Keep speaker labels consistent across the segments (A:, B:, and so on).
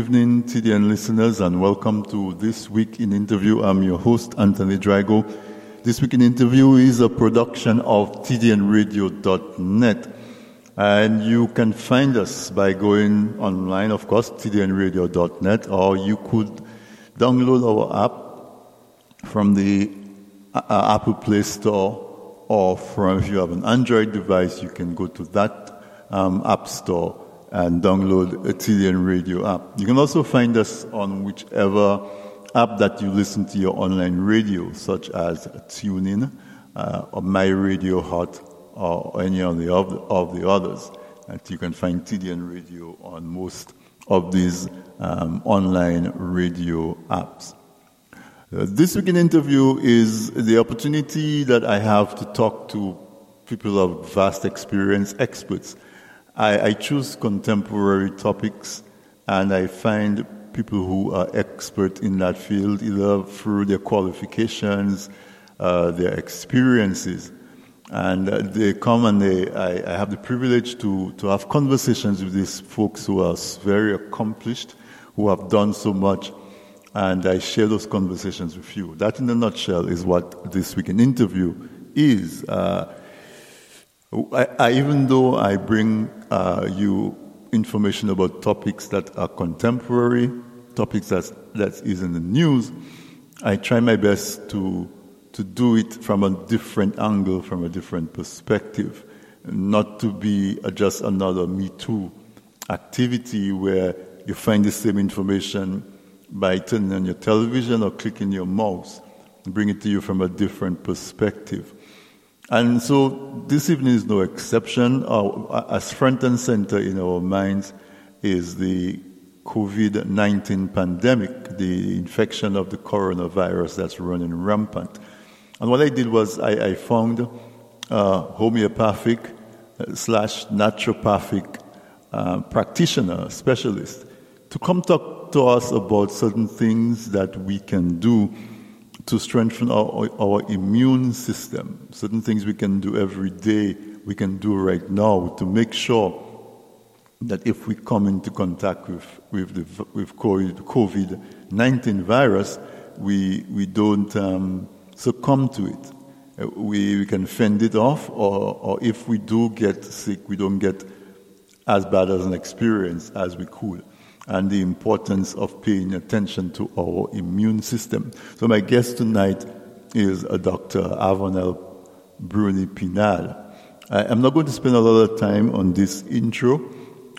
A: Good evening, TDN listeners, and welcome to This Week in Interview. I'm your host, Anthony Drago. This Week in Interview is a production of TDNRadio.net. And you can find us by going online, of course, TDNRadio.net, or you could download our app from the uh, Apple Play Store, or from if you have an Android device, you can go to that um, App Store and download a TDN Radio app. You can also find us on whichever app that you listen to your online radio, such as TuneIn uh, or My Radio Hot or any of the, of the, others. And you can find TDN Radio on most of these um, online radio apps. Uh, this week in interview is the opportunity that I have to talk to people of vast experience, experts I, I choose contemporary topics and I find people who are expert in that field either through their qualifications, uh, their experiences. And uh, they come and they, I, I, have the privilege to, to have conversations with these folks who are very accomplished, who have done so much, and I share those conversations with you. That, in a nutshell, is what this week in interview is. Uh, I, I, even though I bring uh, you information about topics that are contemporary, topics that that is in the news, I try my best to to do it from a different angle, from a different perspective, not to be just another Me Too activity where you find the same information by turning on your television or clicking your mouse, bring it to you from a different perspective. And so this evening is no exception. Uh, as front and center in our minds is the COVID 19 pandemic, the infection of the coronavirus that's running rampant. And what I did was I, I found a homeopathic uh, slash naturopathic uh, practitioner, specialist, to come talk to us about certain things that we can do to strengthen our, our immune system. Certain things we can do every day, we can do right now to make sure that if we come into contact with, with, the, with COVID 19 virus, we, we don't um, succumb to it. Uh, we, we can fend it off, or, or if we do get sick, we don't get as bad as an experience as we could and the importance of paying attention to our immune system. So my guest tonight is a Dr. Avanel Bruni Pinal. I'm not going to spend a lot of time on this intro.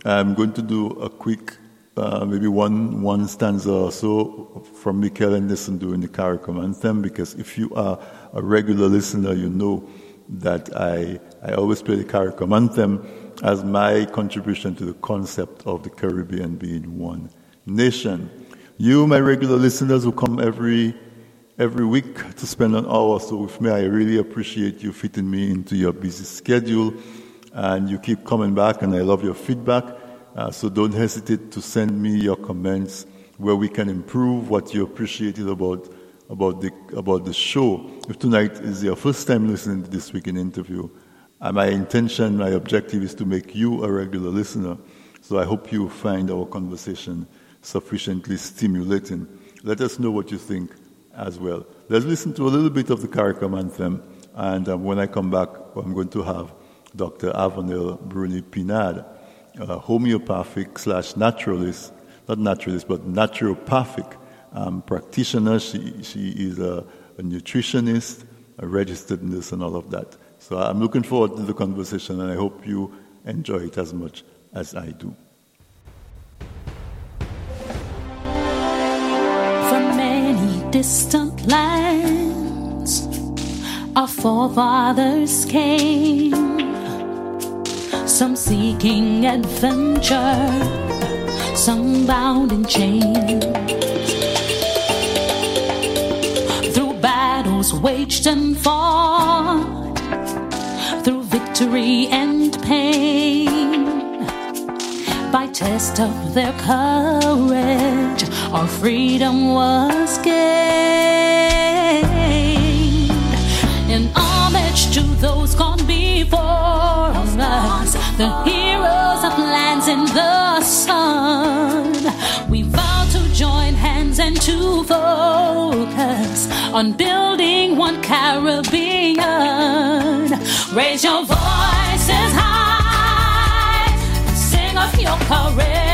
A: I'm going to do a quick, uh, maybe one, one stanza or so from Michael Anderson doing the CARICOM anthem, because if you are a regular listener, you know that I, I always play the CARICOM anthem as my contribution to the concept of the Caribbean being one nation. You, my regular listeners who come every every week to spend an hour or so with me, I really appreciate you fitting me into your busy schedule, and you keep coming back, and I love your feedback. Uh, so don't hesitate to send me your comments where we can improve what you appreciated about about the about the show. If tonight is your first time listening to this week in interview, my intention, my objective is to make you a regular listener. So I hope you find our conversation sufficiently stimulating. Let us know what you think as well. Let's listen to a little bit of the CARICOM anthem, and um, when I come back, I'm going to have Dr. Avanel Bruni Pinad, a homeopathic slash naturalist, not naturalist, but naturopathic um, practitioner. She, she is a, a nutritionist, a registered nurse, and all of that. So I'm looking forward to the conversation, and I hope you enjoy it as much as I do.
B: From many distant lands, our forefathers came, some seeking adventure, some bound in chains. Through battles waged and fought victory and pain. By test of their courage, our freedom was gained. In homage to those gone before us, the heroes of lands in the sun, and to focus on building one Caribbean. Raise your voices high, sing of your courage.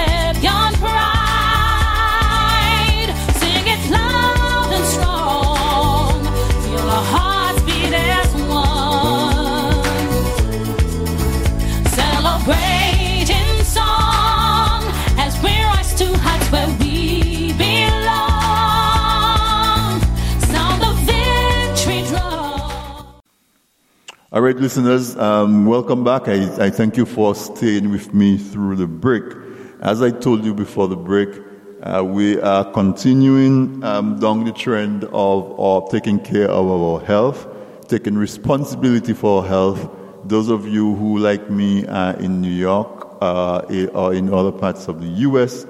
A: All right, listeners, um, welcome back. I, I thank you for staying with me through the break. As I told you before the break, uh, we are continuing um, down the trend of, of taking care of our health, taking responsibility for our health. Those of you who, like me, are in New York uh, eh, or in other parts of the U.S.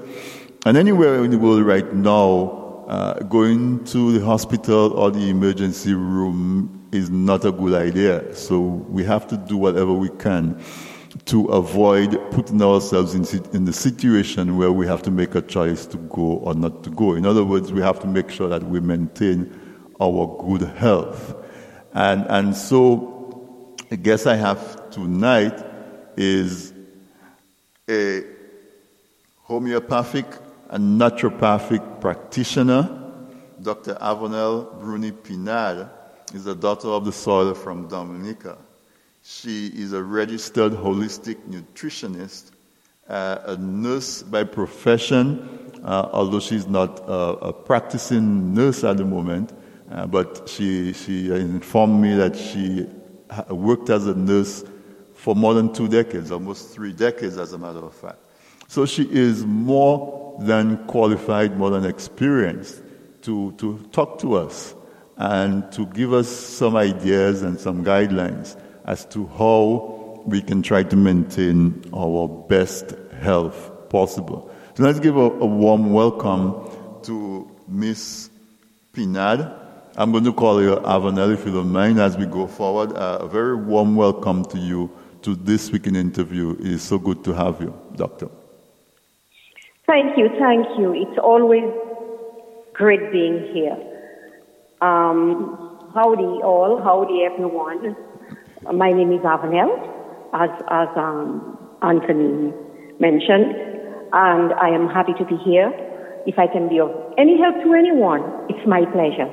A: and anywhere in the world right now, uh, going to the hospital or the emergency room is not a good idea. So we have to do whatever we can to avoid putting ourselves in, in the situation where we have to make a choice to go or not to go. In other words, we have to make sure that we maintain our good health. And, and so, the guest I have tonight is a homeopathic and naturopathic practitioner. Dr. Avanel Bruni Pinal is a daughter of the soil from Dominica. She is a registered holistic nutritionist, uh, a nurse by profession, uh, although she's not uh, a practicing nurse at the moment. uh, but she, she informed me that she worked as a nurse for more than two decades, almost three decades, as a matter of fact. So she is more than qualified, more than experienced to, to talk to us and to give us some ideas and some guidelines as to how we can try to maintain our best health possible. So let's give a, a warm welcome to Miss Pinad. I'm going to call you Avanel if you don't mind as we go forward. Uh, a very warm welcome to you to this week in interview. It is so good to have you, Doctor.
C: Thank you, thank you. It's always great being here. Um, howdy all, howdy everyone. My name is Avanel, as, as um, Anthony mentioned, and I am happy to be here. If I can be of any help to anyone, it's my pleasure.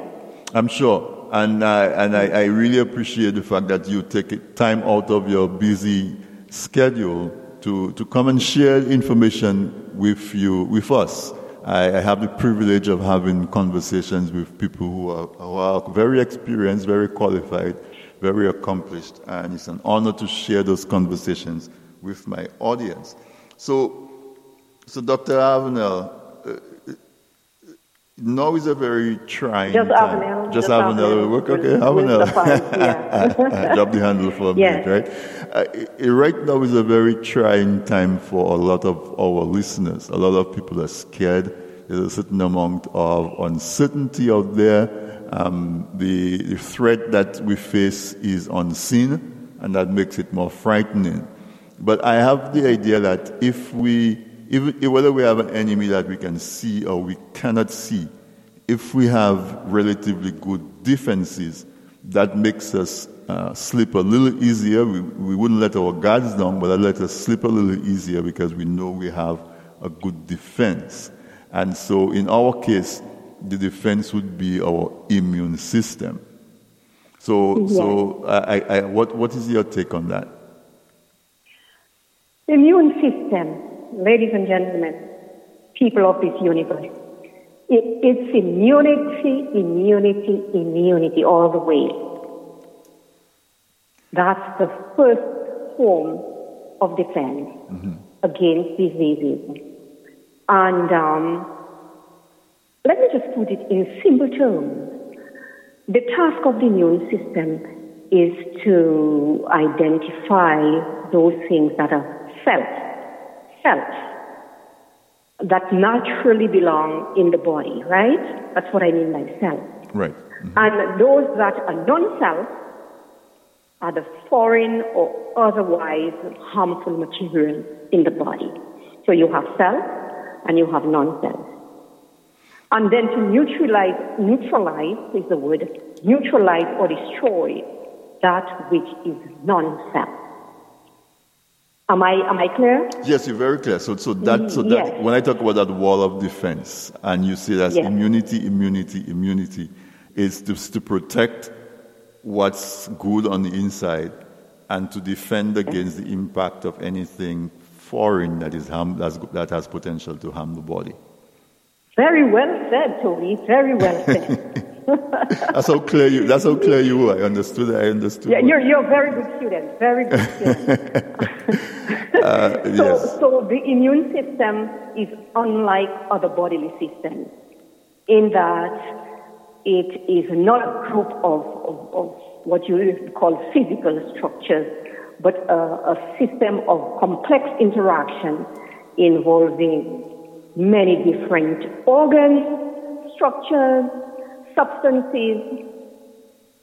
A: I'm sure. And, uh, and I, I really appreciate the fact that you take time out of your busy schedule to, to come and share information with you, with us. I, I have the privilege of having conversations with people who are, who are very experienced, very qualified, very accomplished, and it's an honor to share those conversations with my audience. So, so Dr. Avenel, now is a very trying
C: Just
A: time.
C: Avenel,
A: Just
C: just
A: Avenel.
C: Avenel.
A: Work okay, Avenel.
C: suffice, yeah.
A: Drop the handle for a
C: Yes.
A: minute, right? Uh, right now is a very trying time for a lot of our listeners. A lot of people are scared. There's a certain amount of uncertainty out there. Um, the, the threat that we face is unseen, and that makes it more frightening. But I have the idea that if we, if, whether we have an enemy that we can see or we cannot see, if we have relatively good defenses, that makes us uh, sleep a little easier. We, we wouldn't let our guards down, but that let us sleep a little easier because we know we have a good defense. And so, in our case, the defense would be our immune system. So, so I, I, what, what is your take on that?
C: Immune system, ladies and gentlemen, people of this universe. It, it's immunity, immunity, immunity all the way. That's the first form of defense against diseases. And um, let me just put it in simple terms. The task of the immune system is to identify those things that are self, self, that naturally belong in the body, right? That's what I mean by self.
A: Right. Mm-hmm.
C: And those that are non-self are the foreign or otherwise harmful material in the body. So you have self and you have non-self. And then to neutralize, neutralize is the word, neutralize or destroy that which is non-self. Am I, am I clear?
A: Yes, you're very clear. So, so that, mm, so that,
C: Yes.
A: when I talk about that wall of defense, and you say that
C: Yes.
A: immunity, immunity, immunity, is to, to protect what's good on the inside and to defend against the impact of anything foreign that is harm, that's, that has potential to harm the body.
C: Very well said, Tony. Very well said.
A: That's how clear you. That's how clear you were. I understood. I understood.
C: yeah, you're, you're a very good student. Very good student.
A: uh,
C: So,
A: yes.
C: so the immune system is unlike other bodily systems in that it is not a group of, of, of what you call physical structures, but a, a system of complex interaction involving many different organs, structures, substances,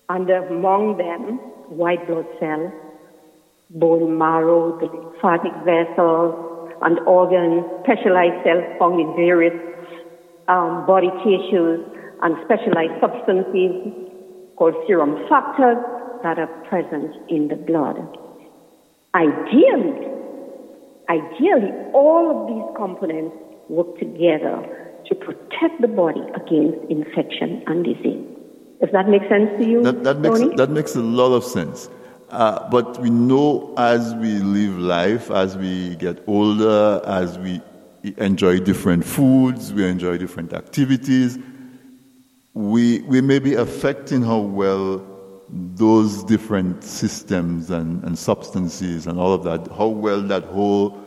C: and among them, white blood cells, bone marrow, the lymphatic vessels, and organs, specialized cells found in various um, body tissues, and specialized substances called serum factors that are present in the blood. Ideally, ideally, all of these components work together to protect the body against infection and disease. Does that make sense to you,
A: That, that, makes,
C: Tony?
A: that makes a lot of sense. Uh, but we know as we live life, as we get older, as we enjoy different foods, we enjoy different activities, we, we may be affecting how well those different systems and, and substances and all of that, how well that whole,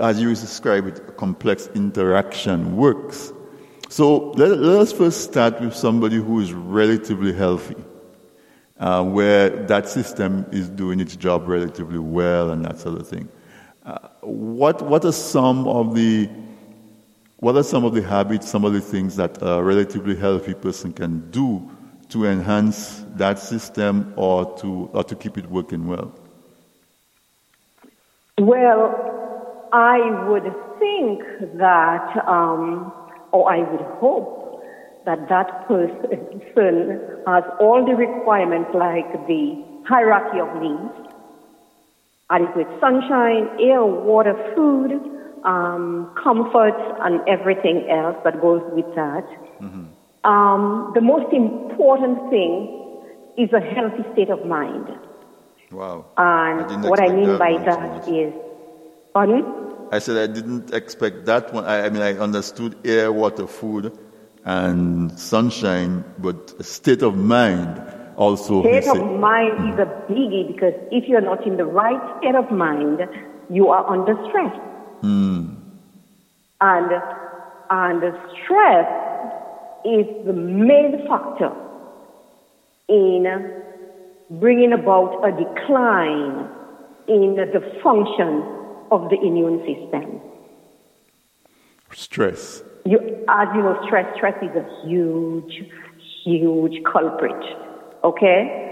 A: as you describe it, complex interaction works. So let, let us first start with somebody who is relatively healthy, uh, where that system is doing its job relatively well and that sort of thing. Uh, what, what are some of the what are some of the habits, some of the things that a relatively healthy person can do to enhance that system or to, or to keep it working well?
C: Well, I would think that, um, or I would hope that that person has all the requirements like the hierarchy of needs, adequate sunshine, air, water, food, um, comfort, and everything else that goes with that. Um, the most important thing is a healthy state of mind.
A: Wow. I
C: And what I mean by
A: one, to
C: that is, pardon?
A: I said I didn't expect that one. I, I mean, I understood air, water, food, and sunshine, but state of mind also.
C: State of
A: said.
C: mind is a biggie because if you're not in the right state of mind, you are under stress. Hmm. And, and stress is the main factor in bringing about a decline in the function of the immune system.
A: Stress.
C: You, as you know, stress, stress is a huge, huge culprit. Okay?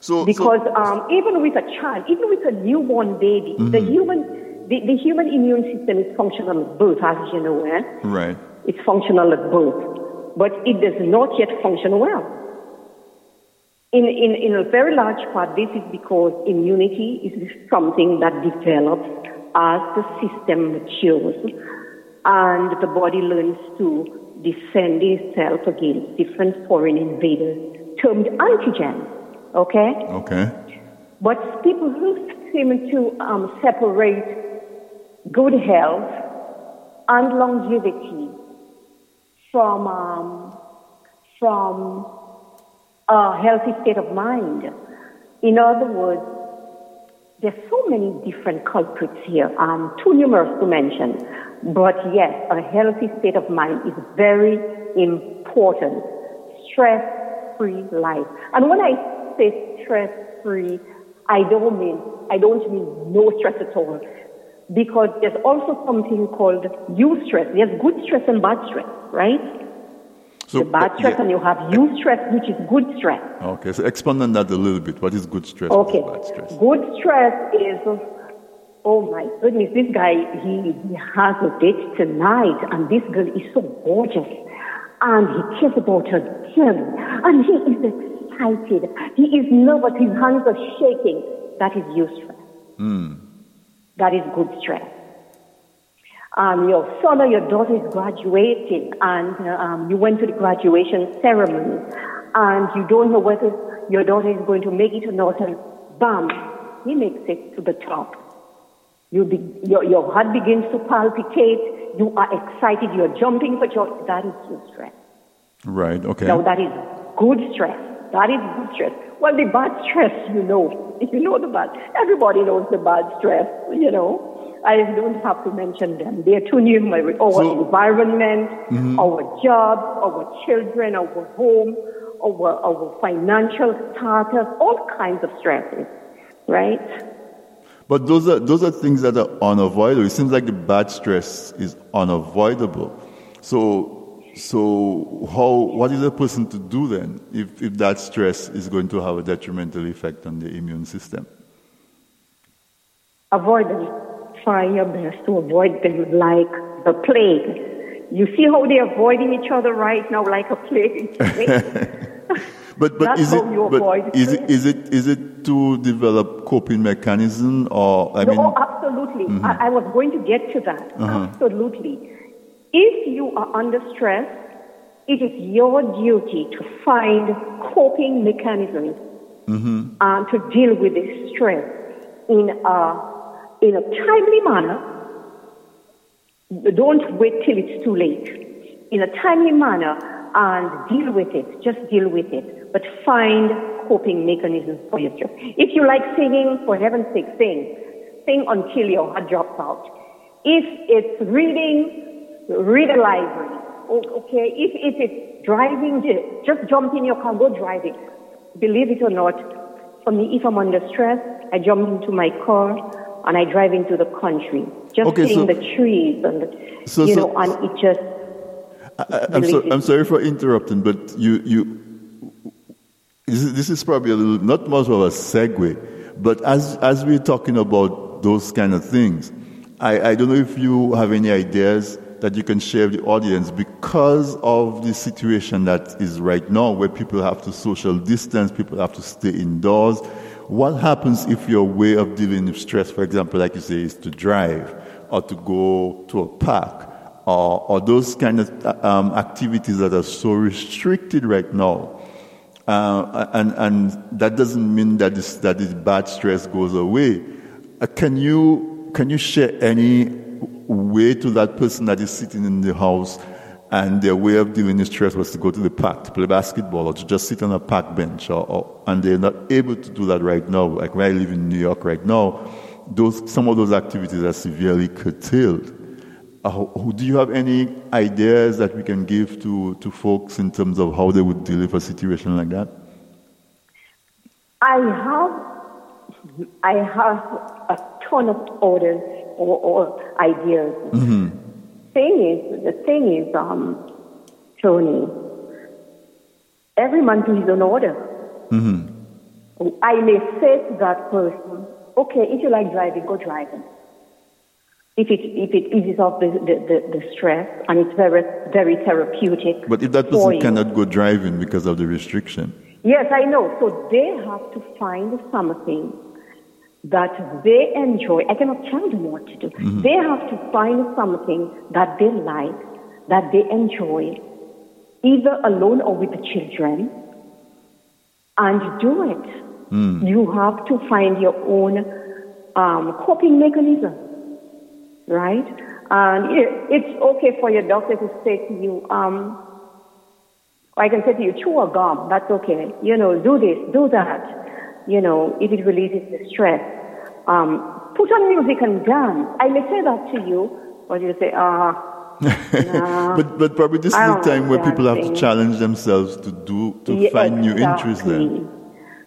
A: So,
C: Because
A: so,
C: um, even with a child, even with a newborn baby, the human, the, the human immune system is functional at birth, as you know, eh?
A: right.
C: It's functional at birth, but it does not yet function well. In, in, in a very large part, this is because immunity is something that develops as the system matures and the body learns to defend itself against different foreign invaders termed antigens. Okay?
A: Okay.
C: But people who seem to um, separate good health and longevity from um, from a healthy state of mind. In other words, there's so many different culprits here, um, too numerous to mention. But yes, a healthy state of mind is very important. Stress-free life. And when I say stress-free, I don't mean I don't mean no stress at all, because there's also something called eustress. There's good stress and bad stress, right?
A: So,
C: the bad
A: uh,
C: stress
A: yeah.
C: and you have eustress, which is good stress.
A: Okay, so expand on that a little bit. What is good stress?
C: Okay.
A: Bad stress?
C: Good stress is, oh my goodness, this guy, he, he has a date tonight, and this girl is so gorgeous. and he cares about her dearly, and he is excited. He is nervous. His hands are shaking. That is eustress. That is good stress. Um, your son or your daughter is graduating, and um, you went to the graduation ceremony, and you don't know whether your daughter is going to make it or not, and bam, he makes it to the top. You be, your, your heart begins to palpitate. You are excited. You're jumping for joy. That is stress,
A: Right. Okay.
C: Now that is good stress. That is good stress. Well, the bad stress, you know. You know the bad. Everybody knows the bad stress, you know. I don't have to mention them. They are too numerous. Our
A: So-
C: environment, mm-hmm. our jobs, our children, our home, our, our financial status, all kinds of stresses, right?
A: But those are those are things that are unavoidable. It seems like the bad stress is unavoidable. So so how what is a person to do then if, if that stress is going to have a detrimental effect on the immune system?
C: Avoid them. Try your best to avoid them like the plague. You see how they're avoiding each other right now like a plague?
A: But but is it
C: how you
A: but is it is it is it to develop coping mechanism or I
C: No,
A: mean
C: oh, absolutely. I, mm-hmm. I was going to get to that. Uh-huh. Absolutely. If you are under stress, it is your duty to find coping mechanisms and to deal with this stress in a in a timely manner. Don't wait till it's too late. In a timely manner and deal with it. Just deal with it. But find coping mechanisms for your stress. If you like singing, for heaven's sake, sing. Sing until your heart drops out. If it's reading, read a library. Oh, okay. If, if it's driving, just jump in your car, go driving. Believe it or not, for me, if I'm under stress, I jump into my car and I drive into the country. Just
A: Okay,
C: seeing
A: so-
C: the trees and, the,
A: So-
C: you
A: so-
C: know, and it just,
A: I, I'm, so, I'm sorry for interrupting, but you, you this, is, probably a little, not much of a segue, but as, as we're talking about those kind of things, I, I don't know if you have any ideas that you can share with the audience because of the situation that is right now where people have to social distance, people have to stay indoors. What happens if your way of dealing with stress, for example, like you say, is to drive or to go to a park or, or those kind of um, activities that are so restricted right now? Uh, and, and that doesn't mean that this, that this bad stress goes away. Uh, can you, can you share any way to that person that is sitting in the house and their way of dealing with stress was to go to the park to play basketball or to just sit on a park bench or, or, and they're not able to do that right now. Like where I live in New York right now, those, some of those activities are severely curtailed. Uh, do you have any ideas that we can give to, to folks in terms of how they would deal with a situation like that?
C: I have, I have a ton of orders or, or ideas. Thing is, the thing is, um, Tony, every man to his own order. I may say to that person, okay, if you like driving, go driving. If it, if it eases off the, the, the, the stress and it's very, very therapeutic.
A: But if that person cannot go driving because of the restriction,
C: Yes, I know. So they have to find something that they enjoy. I cannot tell them what to do. They have to find something that they like, that they enjoy, either alone or with the children, and do it. You have to find your own um, coping mechanism, right? And it, it's okay for your doctor to say to you, um, I can say to you, chew a gum, that's okay. You know, do this, do that. You know, if it releases the stress. Um, put on music and dance. I may say that to you, but you say, ah, nah.
A: but but probably this is the time where people have to challenge themselves to do to
C: Yeah,
A: find new interests. Then.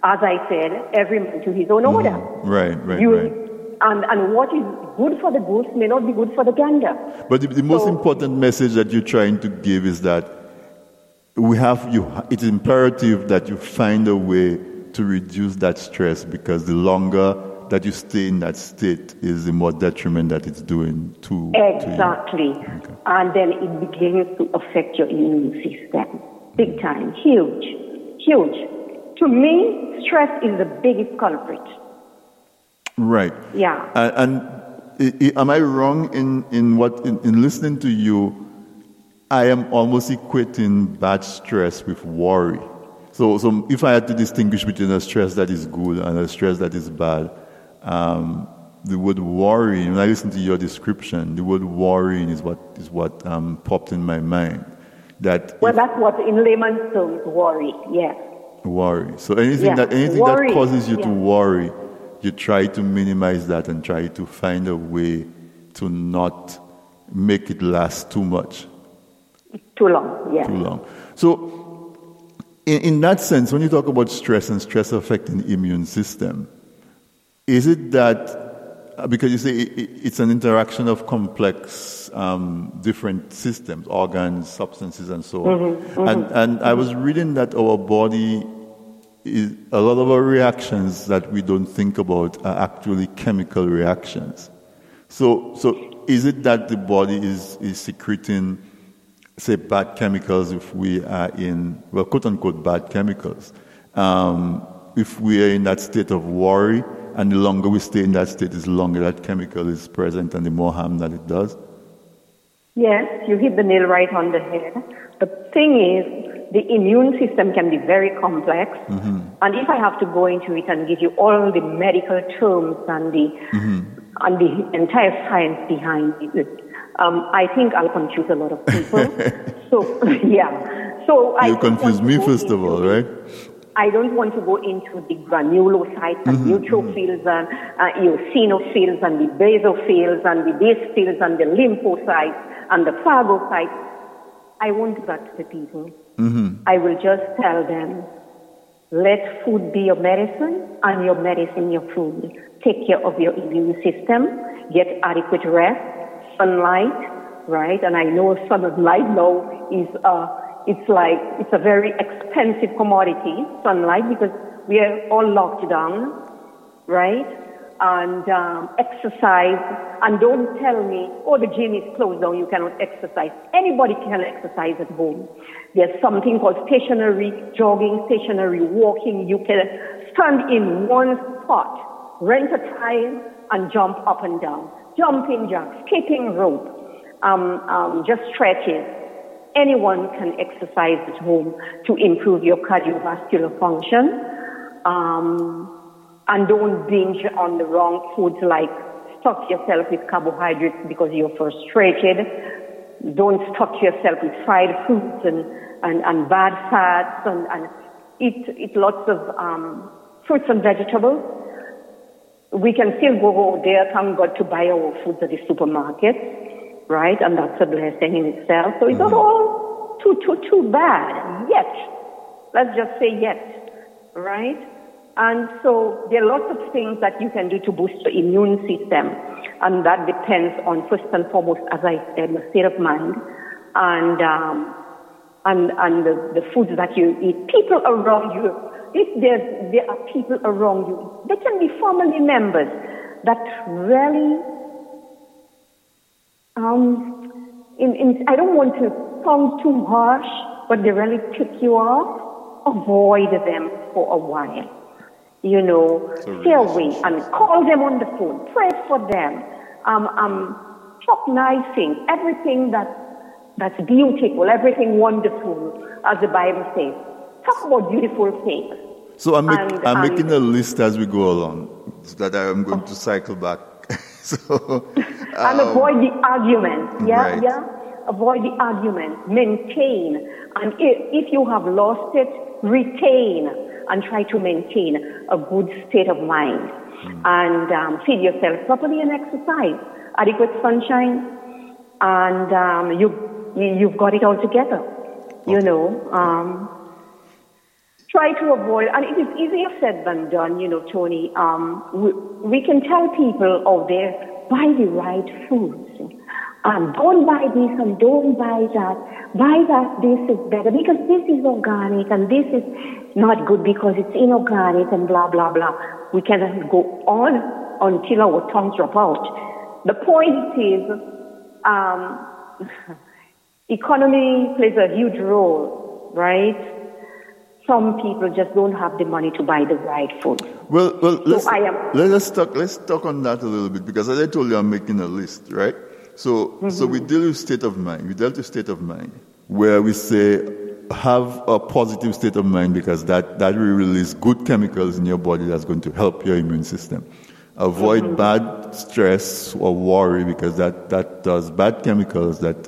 C: As I said, every man to his own order.
A: right, right,
C: You,
A: right.
C: and, and what is good for the goose may not be good for the gander.
A: But the, the most
C: So-
A: important message that you're trying to give is that we have you. It's imperative that you find a way to reduce that stress because the longer that you stay in that state is the more detriment that it's doing to,
C: Exactly. And then it begins to affect your immune system. Big time. Huge. Huge. To me, stress is the biggest culprit.
A: Right.
C: Yeah.
A: And, and am I wrong in, in what in, in listening to you? I am almost equating bad stress with worry. So, so if I had to distinguish between a stress that is good and a stress that is bad, um, the word worry. When I listen to your description, the word worrying is what is what um, popped in my mind. That
C: Well,
A: if-
C: that's what in layman's terms worry. Yes.
A: worry. So anything
C: Yeah,
A: that anything
C: worry,
A: that causes you to worry, you try to minimize that and try to find a way to not make it last too much,
C: Too long. Yes.
A: too long. So in, in that sense, when you talk about stress and stress affecting the immune system, is it that uh, because you say it, it- it's an interaction of complex um, different systems, organs, substances, and so on. And, and I was reading that our body is a lot of our reactions that we don't think about are actually chemical reactions. So, so is it that the body is, is secreting, say, bad chemicals if we are in, well, quote unquote, bad chemicals? Um, if we are in that state of worry, and the longer we stay in that state, the longer that chemical is present and the more harm that it does?
C: Yes, you hit the nail right on the head. The thing is, the immune system can be very complex. And if I have to go into it and give you all the medical terms and the, and the entire science behind it, um, I think I'll confuse a lot of people. so, yeah. So
A: You
C: don't
A: confuse me, first of all,
C: the- I don't want to go into the granulocytes and neutrophils and uh, eosinophils and the basophils and the basophils and the lymphocytes and the phagocytes. I won't do that to the people. I will just tell them, let food be your medicine and your medicine your food. Take care of your immune system. Get adequate rest, sunlight, right? And I know sunlight now is uh, it's like it's a very expensive commodity, sunlight, because we are all locked down, right? And um, exercise. And don't tell me, oh, the gym is closed down, you cannot exercise. Anybody can exercise at home. There's something called stationary jogging, stationary walking. You can stand in one spot, rent a tire, and jump up and down. Jumping jacks, skipping rope, um, um, just stretches. Anyone can exercise at home to improve your cardiovascular function. Um, and don't binge on the wrong foods like stuff yourself with carbohydrates because you're frustrated. Don't stuff yourself with fried foods and, and, and bad fats and, and eat, eat lots of um, fruits and vegetables. We can still go there, thank God, to buy our foods at the supermarket, right? And that's a blessing in itself. So it's not all too, too, too bad yet. Let's just say yet, right? And so there are lots of things that you can do to boost your immune system. And that depends on, first and foremost, as I said, the state of mind and, um, and, and the, the foods that you eat. People around you, if there's, there are people around you, they can be family members that really, um, in, in, I don't want to sound too harsh, but they really tick you off. Avoid them for a while you know,
A: So
C: stay away
A: relationship.
C: and call them on the phone, pray for them, um, um, talk nice things, everything that, that's beautiful, everything wonderful, as the Bible says. Talk about beautiful things.
A: So I'm, make,
C: And-
A: I'm
C: and-
A: making a list as we go along so that I am going to cycle back. so,
C: and
A: um,
C: avoid the argument. Yeah,
A: right.
C: yeah. Avoid the argument. Maintain. And if, if you have lost it, retain and try to maintain a good state of mind. And um, feed yourself properly and exercise. Adequate sunshine. And um, you, you, you've got it all together. You know. Um, try to avoid, and it is easier said than done, you know, Tony. Um, we, we can tell people out there, buy the right foods. Um, don't buy this and don't buy that. Buy that, this is better because this is organic and this is not good because it's inorganic and blah, blah, blah. We cannot go on until our tongues drop out. The point is, um, economy plays a huge role, right? Some people just don't have the money to buy the right food.
A: Well, well, let's,
C: I am-
A: let, us talk. Let's talk on that a little bit because, as I told you, I'm making a list, right? So, so we deal with state of mind. We dealt with state of mind, where we say have a positive state of mind because that that will release good chemicals in your body that's going to help your immune system. Avoid bad stress or worry because that that does bad chemicals that.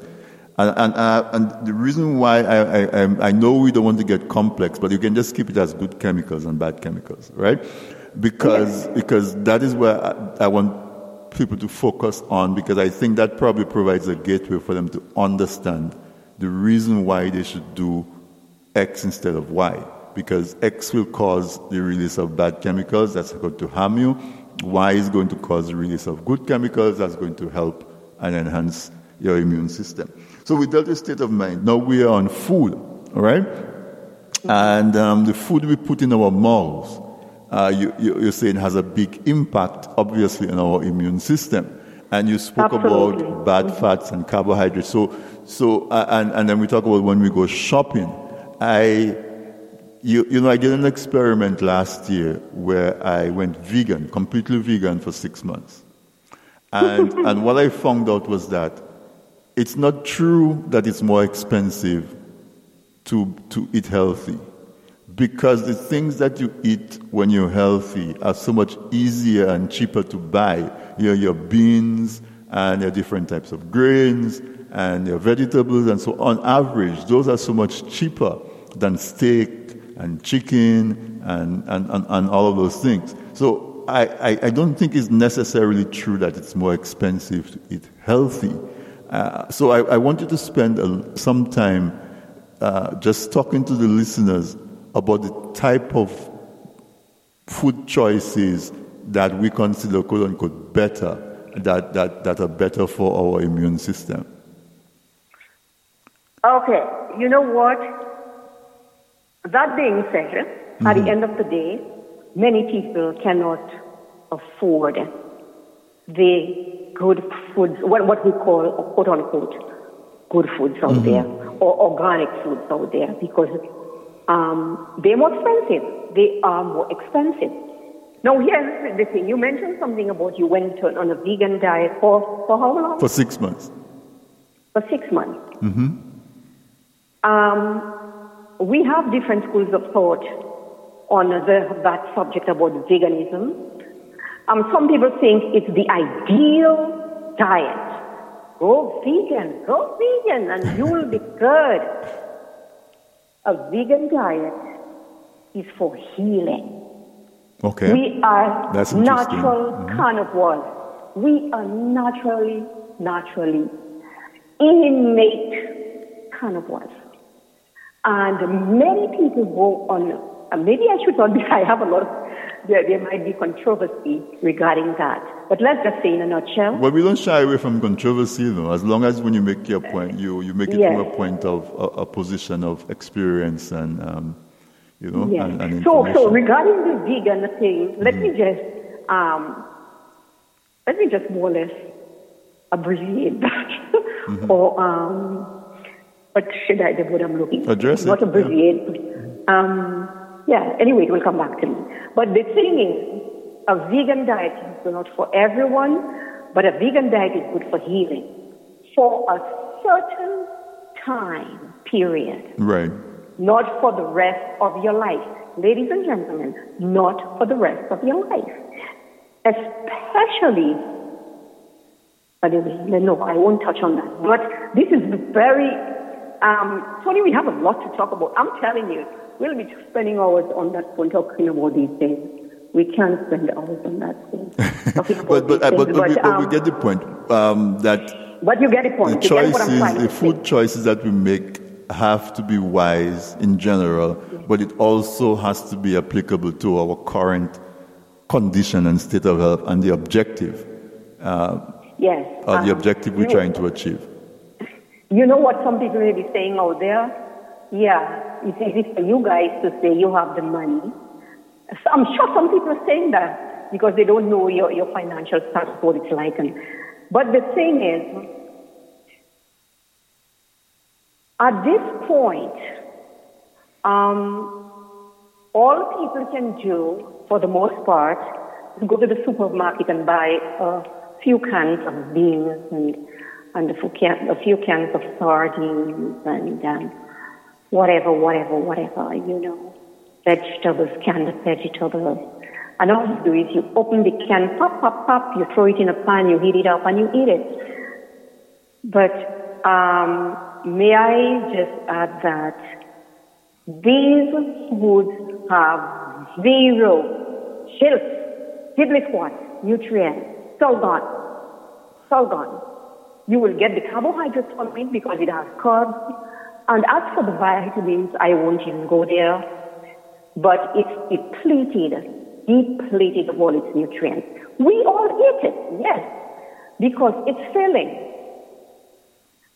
A: And, and, uh, and the reason why I, I, I- know we don't want to get complex, but you can just keep it as good chemicals and bad chemicals, right? Because, because that is where I, I want people to focus on because I think that probably provides a gateway for them to understand the reason why they should do X instead of Y. Because X will cause the release of bad chemicals that's going to harm you. Y is going to cause the release of good chemicals that's going to help and enhance your immune system. So we dealt with state of mind. Now we are on food, all right? And um, the food we put in our mouths, uh, you, you, you're saying has a big impact, obviously, on our immune system. And you spoke
C: Absolutely.
A: about bad fats and carbohydrates. So, so uh, and, and then we talk about when we go shopping. I, you, you know, I did an experiment last year where I went vegan, completely vegan for six months. And, and what I found out was that it's not true that it's more expensive to, to eat healthy because the things that you eat when you're healthy are so much easier and cheaper to buy. You know, your beans and your different types of grains and your vegetables and so on average, those are so much cheaper than steak and chicken and, and, and, and all of those things. So I, I, I don't think it's necessarily true that it's more expensive to eat healthy. Uh, so I, I want you to spend a, some time uh, just talking to the listeners about the type of food choices that we consider quote unquote better, that, that, that are better for our immune system.
C: Okay, you know what? That being said, at the mm-hmm. end of the day, many people cannot afford the good foods, what, what we call, quote unquote, good foods out mm-hmm. there, or organic foods out there, because um, they're more expensive. They are more expensive. Now, here's the thing. You mentioned something about you went on a vegan diet for, for how long?
A: For six months.
C: for six months. Um, we have different schools of thought on the, that subject about veganism. Um, some people think it's the ideal diet. Go vegan, go vegan, and you'll be good. A vegan diet is for healing.
A: Okay.
C: We are
A: That's
C: natural carnivores. We are naturally, naturally innate carnivores. And many people go on, uh, maybe I should not be, I have a lot of, there, there might be controversy regarding that. But let's just say in a nutshell,
A: Well, we don't shy away from controversy, though. As long as when you make your point, you, you make it
C: Yes.
A: from a point of a, a position of experience and, um, you know,
C: Yes.
A: and, and
C: so, so regarding the vegan thing, let me just um, let me just more or less abbreviate that, or um, what should I? The word I'm looking for.
A: Address it,
C: Not
A: yeah.
C: abbreviate. but, Um, yeah. Anyway, it will come back to me. But the thing is, a vegan diet is not for everyone, but a vegan diet is good for healing for a certain time period
A: right.
C: not for the rest of your life. Ladies and gentlemen, not for the rest of your life. Especially, but anyway, no, I won't touch on that. But this is very, um, Tony, we have a lot to talk about. I'm telling you, we'll be spending hours on that phone talking about these things. We can't spend hours on that about
A: But, but, uh, but, but, we, but we
C: um,
A: get the point um, that
C: but you get the
A: the
C: point. You get what I'm
A: choices, the food choices that we make have to be wise in general, but it also has to be applicable to our current condition and state of health and the objective. Uh,
C: Yes.
A: or the
C: um,
A: objective we're trying to achieve.
C: You know what some people may be saying out there? Yeah, it's easy for you guys to say you have the money. So I'm sure some people are saying that because they don't know your, your financial status, what it's like. And, but the thing is, at this point, um, all people can do, for the most part, is go to the supermarket and buy a few cans of beans and, and a, few a few cans of sardines and um, whatever, whatever, whatever, you know, vegetables, canned vegetables. And all you do is you open the can, pop, pop, pop, you throw it in a pan, you heat it up, and you eat it. But um, may I just add that these foods have zero shelf, diddly squat, nutrients, so gone, so gone. You will get the carbohydrates from it because it has carbs. And as for the vitamins, I won't even go there. But it's depleted, depleted of all its nutrients. We all eat it, yes, because it's filling.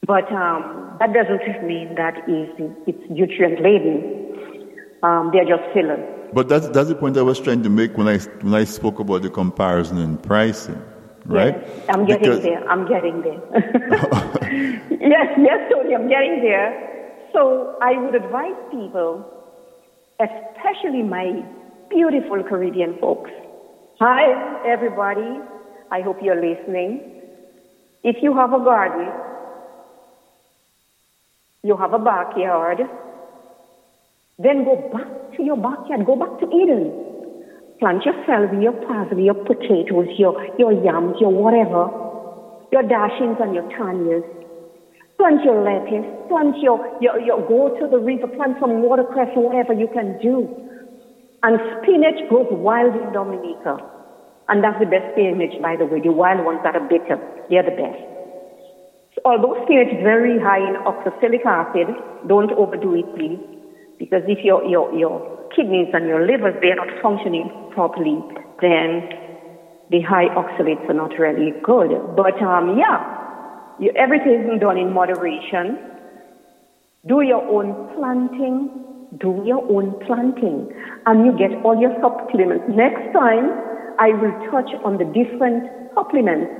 C: But um, that doesn't mean that is it's nutrient laden. Um, they're just fillers.
A: But that's, that's the point I was trying to make when I, when I spoke about the comparison in pricing, right?
C: Yes, I'm getting
A: Because-
C: there. I'm getting there. yes, yes, Tony, I'm getting there. So I would advise people, especially my beautiful Caribbean folks. Hi, everybody. I hope you're listening. If you have a garden, you have a backyard, then go back to your backyard, go back to Eden. Plant your celery, your parsley, your potatoes, your, your yams, your whatever, your dasheens and your tanyas. Plant your lettuce, plant your, your, your, go to the river, plant some watercress, whatever you can do. And spinach grows wild in Dominica. And that's the best spinach, by the way. The wild ones that are bitter, they're the best. Although spinach is very high in oxalic acid, don't overdo it, please. Because if your, your, your kidneys and your livers, they are not functioning properly, then the high oxalates are not really good. But um, yeah, everything is done in moderation. Do your own planting. Do your own planting. And you get all your supplements. Next time, I will touch on the different supplements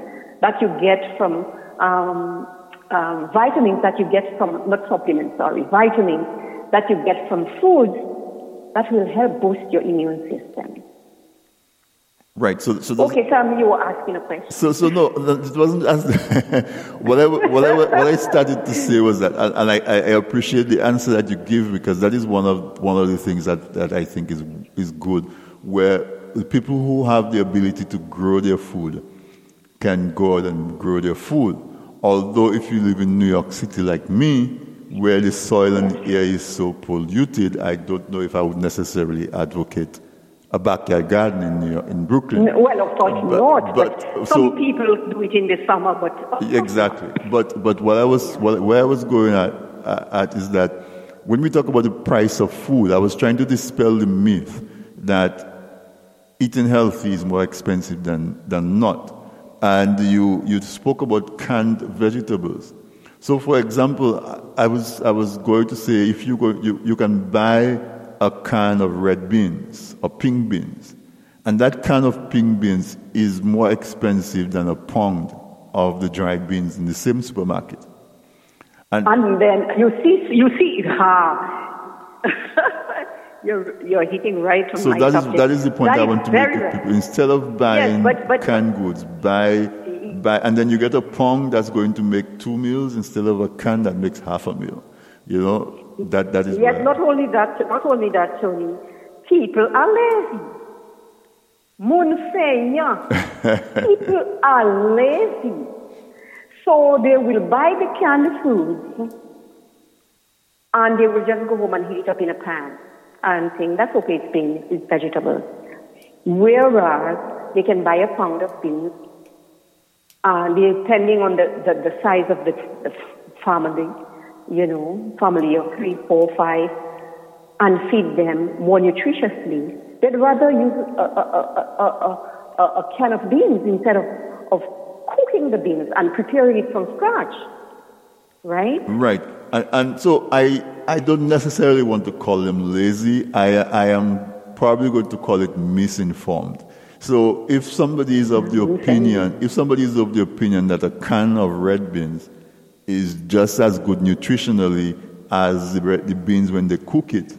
C: that you get from um, um, vitamins that you get from, not supplements, sorry, vitamins that you get from foods that will help boost your immune system.
A: Right. So, so
C: Okay, Sam, um, you were asking a question.
A: So, so no, it wasn't as what I what I what I started to say was that, and and I, I appreciate the answer that you give because that is one of one of the things that, that I think is is good, where the people who have the ability to grow their food can go out and grow their food. Although, if you live in New York City like me, where the soil and the air is so polluted, I don't know if I would necessarily advocate a backyard garden in New York, in Brooklyn.
C: Well, of course
A: But-
C: not, but,
A: but-
C: some
A: so-
C: people do it in the summer, but
A: Exactly. But but what I was what, where I was going at, at is that when we talk about the price of food, I was trying to dispel the myth that eating healthy is more expensive than than not. And you you spoke about canned vegetables. So, for example, I was I was going to say if you go you, you can buy a can of red beans or pink beans, and that can of pink beans is more expensive than a pound of the dried beans in the same supermarket. And
C: and then you see, you see, ha, you're you're hitting right on
A: so
C: my
A: that is
C: subject.
A: that is the point
C: That
A: I want to make to people. Instead of buying
C: but- but-
A: canned goods, buy buy, and then you get a pound that's going to make two meals instead of a can that makes half a meal. You know that that is
C: Yes, not only that, not only that, Tony. People are lazy. Munfenya. People are lazy. So they will buy the canned foods and they will just go home and heat it up in a pan and think that's okay, it's beans, it's vegetables. Whereas they can buy a pound of beans, uh, depending on the, the, the size of the, the family, you know, family of three, four, five, and feed them more nutritiously. They'd rather use a, a, a, a, a, a, a can of beans instead of, of cooking cooking the beans and preparing it from scratch, right?
A: Right. And, and so I, I don't necessarily want to call them lazy. I, I am probably going to call it misinformed. So if somebody is of the opinion, if somebody is of the opinion that a can of red beans is just as good nutritionally as the, red, the beans when they cook it,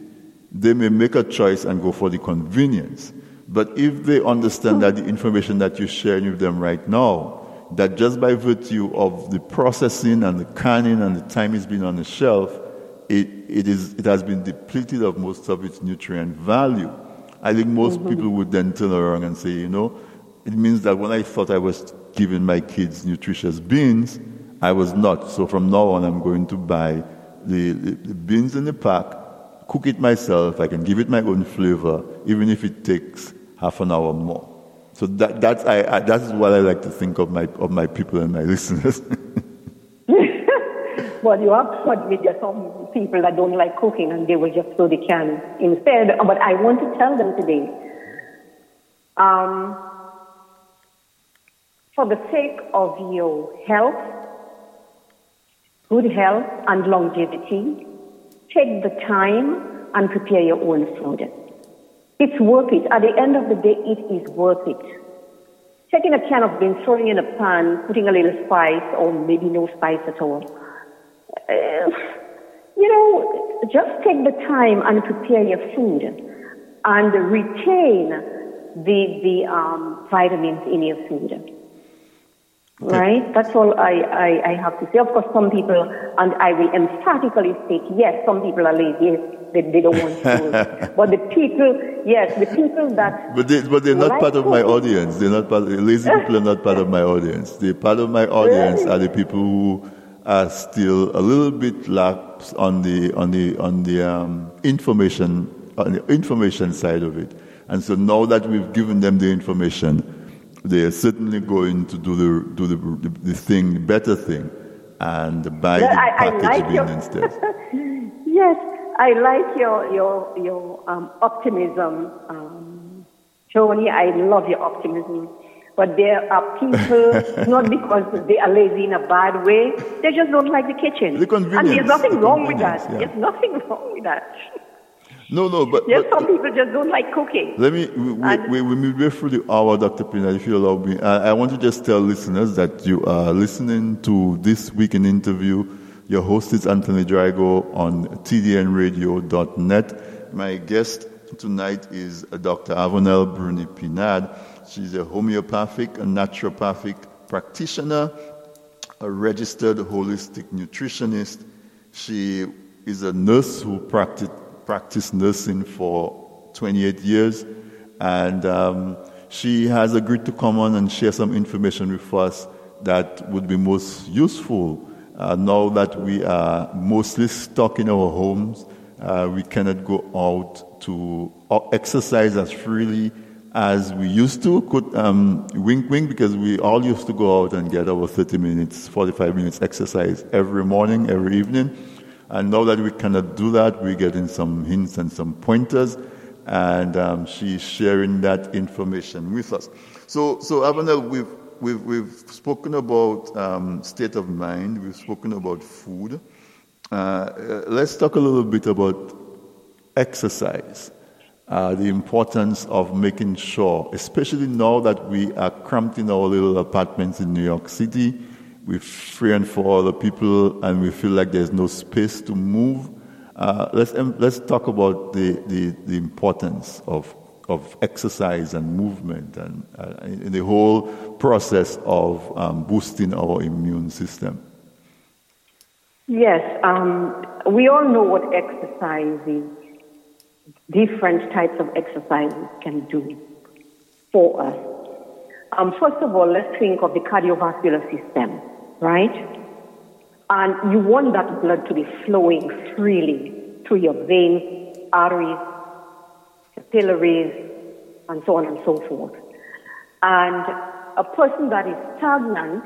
A: they may make a choice and go for the convenience. But if they understand that the information that you're sharing with them right now, that just by virtue of the processing and the canning and the time it's been on the shelf, it, it, is, it has been depleted of most of its nutrient value. I think most mm-hmm. people would then turn around and say, you know, it means that when I thought I was giving my kids nutritious beans, I was not. So from now on, I'm going to buy the, the, the beans in the pack, cook it myself. I can give it my own flavor, even if it takes half an hour more. So that, that's, I, I, that's what I like to think of my, of my people and my listeners.
C: well, you have put with some people that don't like cooking and they will just throw the can instead. But I want to tell them today, um, for the sake of your health, good health and longevity, take the time and prepare your own food. It's worth it. At the end of the day, it is worth it. Taking a can of beans, throwing in a pan, putting a little spice or maybe no spice at all. Uh, you know, just take the time and prepare your food and retain the, the um, vitamins in your food. Right? That's all I, I, I, have to say. Of course, some people, and I will emphatically state, yes, some people are lazy. They, they don't want to. but the people, yes, the people that.
A: But, they, but they're not like part of my audience. They're not part of, lazy people are not part of my audience. They're part of my audience really? are the people who are still a little bit lax on the, on the, on the um, information, on the information side of it. And so now that we've given them the information, they are certainly going to do the do the, the, the thing, the better thing, and buy the I, packaged I like your, instead.
C: yes, I like your your your um, optimism, um, Tony. I love your optimism. But there are people, not because they are lazy in a bad way, they just don't like the kitchen.
A: The convenience.
C: And there's nothing wrong with that. Yeah. There's nothing wrong with that.
A: No, no, but
C: yes,
A: but,
C: some people just don't like cooking.
A: Let me we, we, we, we move through the hour, Dr. Pina, if you allow me. I, I, want to just tell listeners that you are listening to this week in interview. Your host is Anthony Drago on tdnradio.net. My guest tonight is Dr. Avonelle Bruni Pinard. She's a homeopathic and naturopathic practitioner, a registered holistic nutritionist. She is a nurse who practiced practiced nursing for 28 years, and um, she has agreed to come on and share some information with us that would be most useful uh, now that we are mostly stuck in our homes. Uh, we cannot go out to uh, exercise as freely as we used to. Could um, wink, wink, because we all used to go out and get our 30 minutes, 45 minutes exercise every morning, every evening. And now that we cannot do that, we're getting some hints and some pointers, and um, she's sharing that information with us. So, so Avonelle, we've, we've, we've spoken about um, state of mind, we've spoken about food. Uh, uh, let's talk a little bit about exercise. Uh, the importance of making sure, especially now that we are cramped in our little apartments in New York City, three and four other people, and we feel like there's no space to move. Uh, let's let's talk about the, the, the, importance of of exercise and movement and uh, in the whole process of um, boosting our immune system.
C: Yes, um, we all know what exercise is. Different types of exercises can do for us. Um, first of all, let's think of the cardiovascular system right? And you want that blood to be flowing freely through your veins, arteries, capillaries, and so on and so forth. And a person that is stagnant,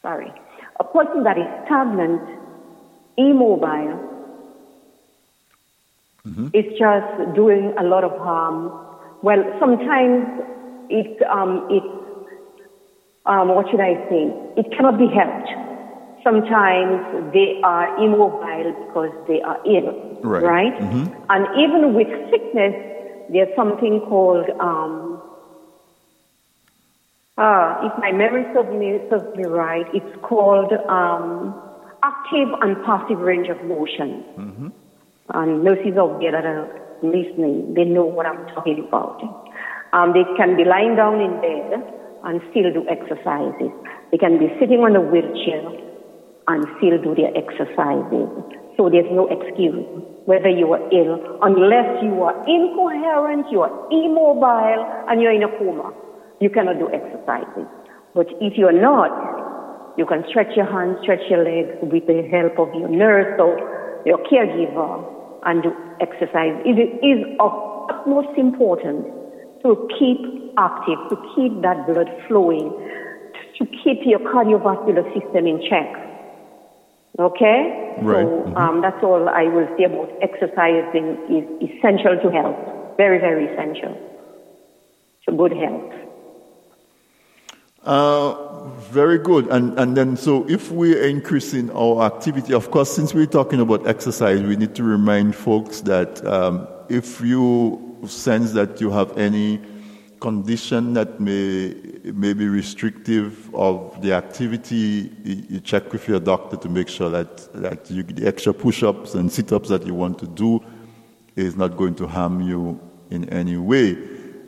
C: sorry, a person that is stagnant, immobile, mm-hmm. is just doing a lot of harm. Well, sometimes it, um, it um, what should I say? It cannot be helped. Sometimes they are immobile because they are ill,
A: Right.
C: And even with sickness, there's something called, um, uh, if my memory serves me, serves me right, it's called um, active and passive range of motion. And nurses out there that are listening, they know what I'm talking about. Um, they can be lying down in bed and still do exercises. They can be sitting on a wheelchair and still do their exercises. So there's no excuse whether you are ill, unless you are incoherent, you are immobile, and you're in a coma. You cannot do exercises. But if you're not, you can stretch your hands, stretch your legs with the help of your nurse or your caregiver and do exercise. It is of utmost importance to keep active, to keep that blood flowing, to keep your cardiovascular system in check. Okay?
A: Right.
C: So um, that's all I will say about exercising is essential to health. Very, very essential to good health.
A: Uh, very good. And, and then, so if we're increasing our activity, of course, since we're talking about exercise, we need to remind folks that um, if you sense that you have any condition that may, may be restrictive of the activity, you, check with your doctor to make sure that, that you, the extra push ups and sit ups that you want to do is not going to harm you in any way.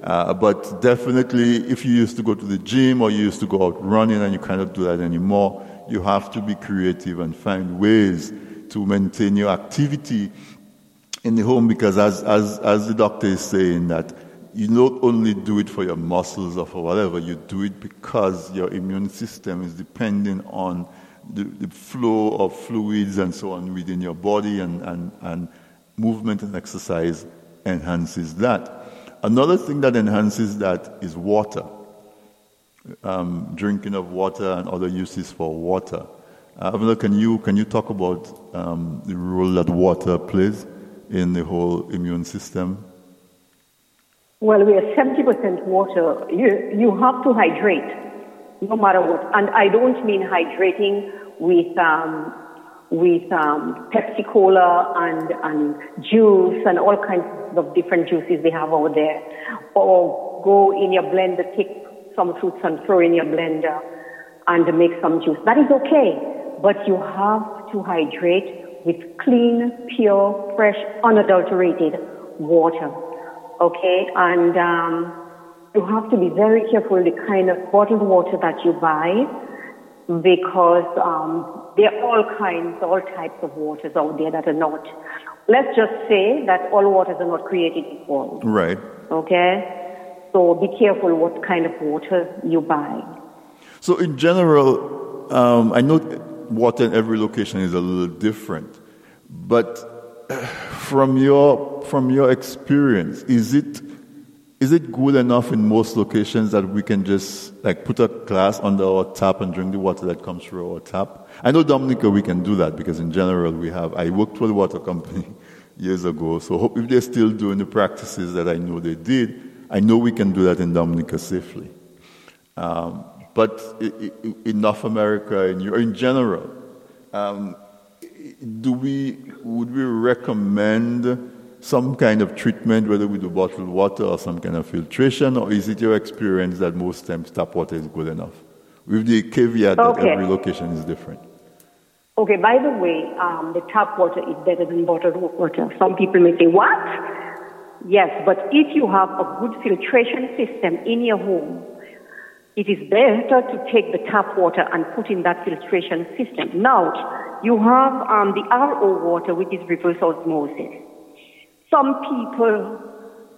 A: Uh, but definitely, if you used to go to the gym or you used to go out running and you cannot do that anymore, you have to be creative and find ways to maintain your activity in the home because, as, as, as the doctor is saying, that you not only do it for your muscles or for whatever, you do it because your immune system is depending on the, the flow of fluids and so on within your body, and, and, and movement and exercise enhances that. Another thing that enhances that is water, um, drinking of water and other uses for water. Uh, Avila, can you can you talk about um, the role that water plays in the whole immune system?
C: Well, we are 70% water. You, you have to hydrate, no matter what. And I don't mean hydrating with, um, with um, Pepsi Cola and, and juice and all kinds of different juices they have over there. Or go in your blender, take some fruits and throw in your blender and make some juice. That is okay. But you have to hydrate with clean, pure, fresh, unadulterated water. Okay? And um, you have to be very careful the kind of bottled water that you buy because um, there are all kinds, all types of waters out there that are not. Let's just say that all waters are not created equal.
A: Right.
C: Okay? So be careful what kind of water you buy.
A: So, in general, um, I know water in every location is a little different, but uh, from your from your experience, is it is it good enough in most locations that we can just like put a glass under our tap and drink the water that comes through our tap? I know Dominica we can do that because in general we have. I worked for the water company years ago, so hope if they're still doing the practices that I know they did, I know we can do that in Dominica safely. Um, but in North America, in, in general, um, do we would we recommend some kind of treatment, whether we do bottled water or some kind of filtration, or is it your experience that most times tap water is good enough? With the caveat that every location is different.
C: Okay, by the way, um, the tap water is better than bottled water. Some people may say, what? Yes, but if you have a good filtration system in your home, it is better to take the tap water and put in that filtration system. Now, you have um, the RO water, which is reverse osmosis. Some people,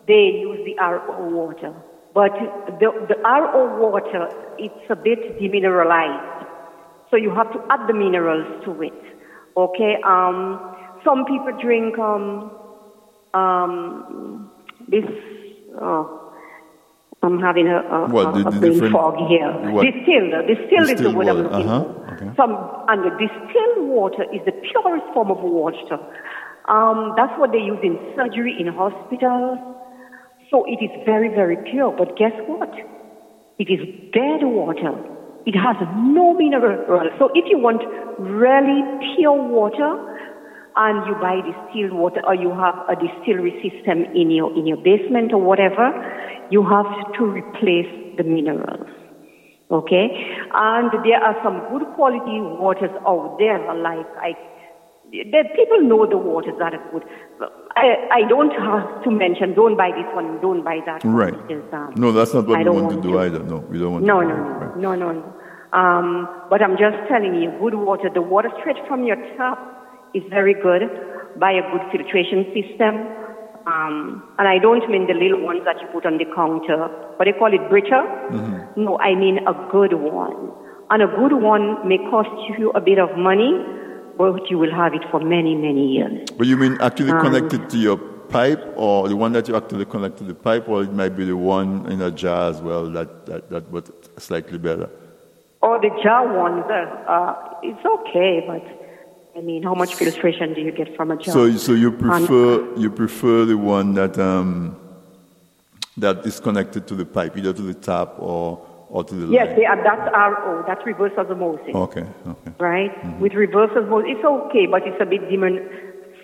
C: they use the RO water, but the, the RO water, it's a bit demineralized. So you have to add the minerals to it. Okay. Um, some people drink um, um, this. Oh, I'm having a, a,
A: What, the-
C: a,
A: the
C: brain fog here.
A: what?
C: Distilled. Distilled is the
A: Distilled
C: word I'm looking
A: uh-huh,
C: for.
A: okay.
C: Some and the distilled water is the purest form of water. Um, that's what they use in surgery in hospitals. So it is very, very pure. But guess what? It is dead water. It has no mineral. So if you want really pure water, and you buy distilled water, or you have a distillery system in your in your basement or whatever, you have to replace the minerals. Okay, and there are some good quality waters out there, like I that people know the waters that are good. I, I don't have to mention, don't buy this one, don't buy that one.
A: Right.
C: because, um,
A: No, that's not what
C: I
A: we
C: don't
A: want to
C: want
A: do
C: to.
A: either. No, we don't want
C: No,
A: to.
C: no,
A: do
C: no.
A: Right.
C: no, no, no. Um, but I'm just telling you, good water, the water straight from your tap is very good. Buy a good filtration system. Um, and I don't mean the little ones that you put on the counter, but they call it Brita.
A: Mm-hmm.
C: No, I mean a good one. And a good one may cost you a bit of money, but you will have it for many, many years.
A: But you mean actually
C: Um,
A: connected to your pipe, or the one that you actually connect to the pipe, or it might be the one in a jar as well that that that was slightly better.
C: Or the jar ones, uh, uh, it's okay, but I mean, how much filtration do you get from a jar?
A: So so you
C: And-
A: prefer you prefer the one that um that is connected to the pipe, either to the tap or or to the
C: Yes, they are, that's RO, that's reverse osmosis,
A: Okay, okay.
C: right? Mm-hmm. With reverse osmosis, it's okay, but it's a bit demon.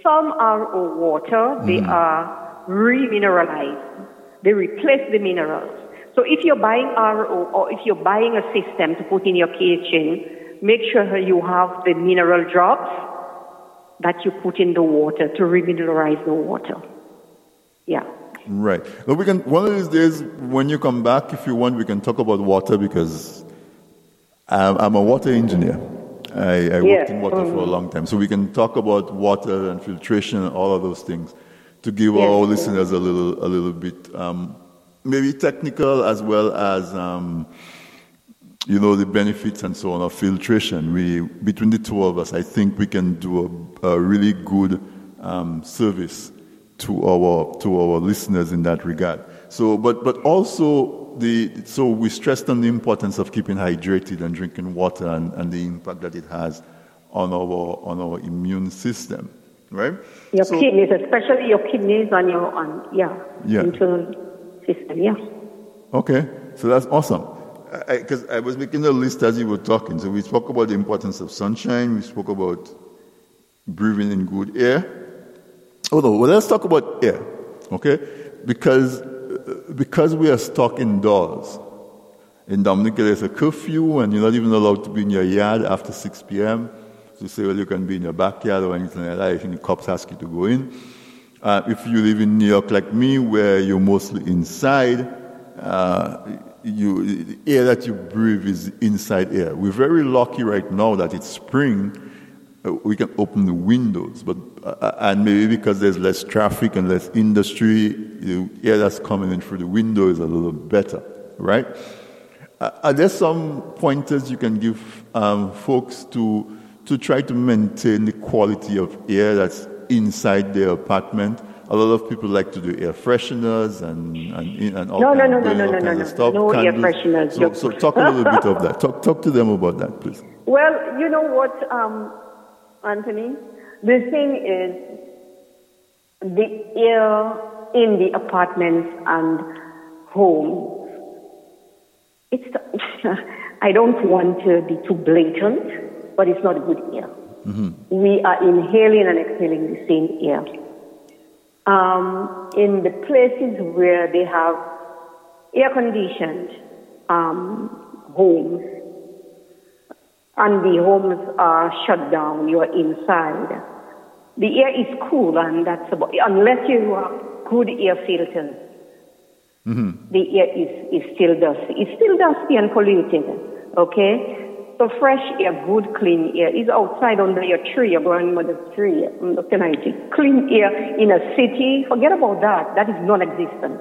C: Some RO water, they mm-hmm. are remineralized. They replace the minerals. So if you're buying RO or if you're buying a system to put in your kitchen, make sure you have the mineral drops that you put in the water to remineralize the water. Yeah.
A: Right. Well, we can one of these days when you come back, if you want, we can talk about water because I'm, I'm a water engineer. I, I worked in water for a long time, so we can talk about water and filtration and all of those things to give
C: Yes.
A: our listeners a little a little bit um, maybe technical as well as um, you know the benefits and so on of filtration. We between the two of us, I think we can do a, a really good um, service to our to our listeners in that regard. So, but but also the so we stressed on the importance of keeping hydrated and drinking water and, and the impact that it has on our on our immune system, right?
C: Your
A: So-
C: kidneys, especially your kidneys and your, on, yeah,
A: Yeah.
C: internal system, yeah.
A: Okay, so that's awesome. Because I, was making a list as you were talking. So we spoke about the importance of sunshine. We spoke about breathing in good air. Oh no, well let's talk about air, okay? Because because we are stuck indoors. In Dominica, there's a curfew, and you're not even allowed to be in your yard after 6 p.m. So say, well, you can be in your backyard or anything like that. If the cops ask you to go in. Uh, if you live in New York like me, where you're mostly inside, uh, you, the air that you breathe is inside air. We're very lucky right now that it's spring. uh, We can open the windows, but and maybe because there's less traffic and less industry, the air that's coming in through the window is a little better, right? Uh, are there some pointers you can give um, folks to to try to maintain the quality of air that's inside their apartment? A lot of people like to do air fresheners and and, and all
C: No, no, no, no, no, no, no, no.
A: stuff.
C: No air fresheners.
A: So, so talk a little bit of that. Talk talk to them about that, please.
C: Well, you know what, um, Anthony? The thing is, the air in the apartments and homes, it's, I don't want to be too blatant, but it's not good air. We are inhaling and exhaling the same air. Um, in the places where they have air conditioned um, homes, and the homes are shut down, you are inside. The air is cool, and that's about, unless you have good air filters, the air is, is still dusty. It's still dusty and polluted, okay? So fresh air, good clean air is outside under your tree, your grandmother's tree. I'm looking at it. Clean air in a city, forget about that. That is non-existent.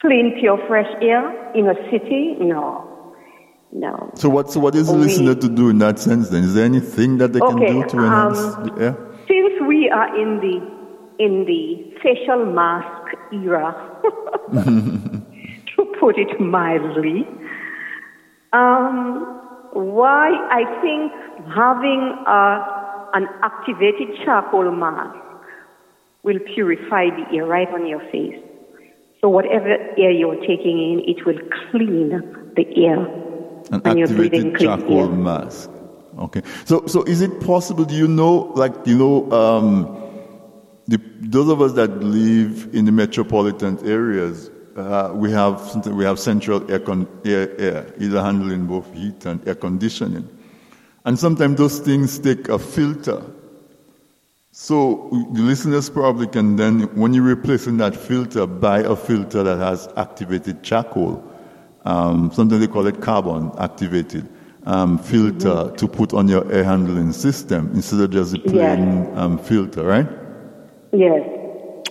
C: Clean, pure, fresh air in a city? No. No.
A: So what so what is the listener to do in that sense? Then is there anything that they can do to enhance
C: um,
A: the air?
C: Since we are in the in the facial mask era, to put it mildly, um, why I think having a, an activated charcoal mask will purify the air right on your face. So whatever air you're taking in, it will clean the air
A: An
C: and you're breathing
A: activated charcoal mask. Okay. So, so is it possible? Do you know, like, you know, um, the, those of us that live in the metropolitan areas, uh, we have we have central air, con- air, air, either handling both heat and air conditioning, and sometimes those things take a filter. So the listeners probably can then, when you're replacing that filter, buy a filter that has activated charcoal. Um, sometimes they call it carbon activated um, filter to put on your air handling system instead of just the
C: Yes.
A: plain um, filter, right?
C: Yes.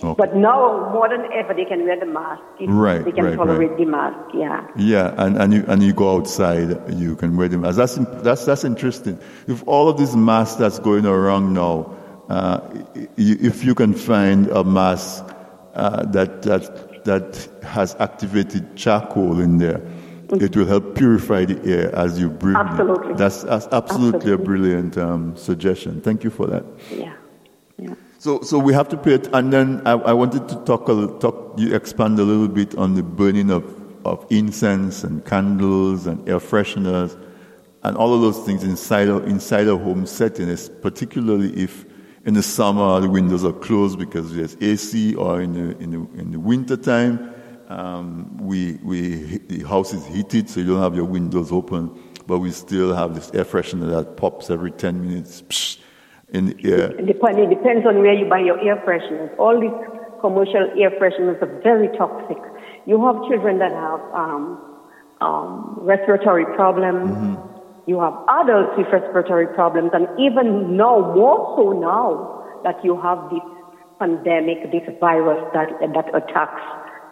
A: Okay.
C: But now, more than ever, they can wear the mask.
A: Right,
C: They can
A: right,
C: tolerate
A: right.
C: the mask, yeah.
A: Yeah, and, and you and you go outside, you can wear them. That's that's that's interesting. If all of these masks that's going around now, uh, if you can find a mask uh, that that that has activated charcoal in there, it will help purify the air as you breathe.
C: Absolutely.
A: That's, that's absolutely, a brilliant um, suggestion. Thank you for that.
C: Yeah. Yeah.
A: So, so we have to pay it, and then I, I wanted to talk a talk, you expand a little bit on the burning of, of incense and candles and air fresheners and all of those things inside a, inside a home setting, is particularly if in the summer the windows are closed because there's AC or in the, in the, in the winter time, um, we, we, the house is heated so you don't have your windows open, but we still have this air freshener that pops every 10 minutes psh, in the air.
C: It depends, it depends on where you buy your air fresheners. All these commercial air fresheners are very toxic. You have children that have um, um, respiratory problems. You have adults with respiratory problems, and even now, more so now that you have this pandemic, this virus that that attacks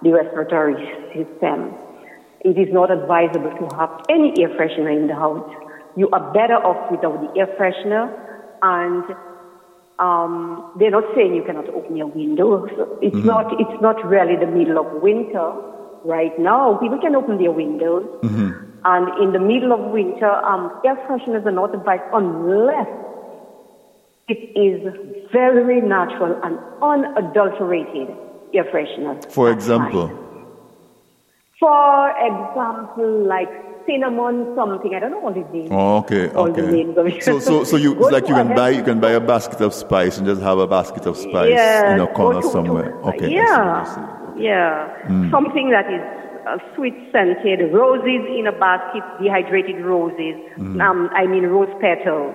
C: the respiratory system. It is not advisable to have any air freshener in the house. You are better off without the air freshener, and um, they're not saying you cannot open your windows. It's not. It's not really the middle of winter right now. People can open their windows, and in the middle of winter, um, air fresheners are not advised unless it is very natural and unadulterated air freshener.
A: For example,
C: For example, like cinnamon something. I don't know all the names.
A: oh, okay,
C: All the
A: okay.
C: names of it.
A: So, so, so you it's like you can buy you can buy a basket of spice and just have a basket of spice
C: Yes,
A: in a corner
C: to- to-
A: somewhere. Okay, I see what you're
C: Yeah, yeah. Something that is uh, sweet scented, roses in a basket, dehydrated roses.
A: Mm-hmm.
C: Um, I mean rose petal.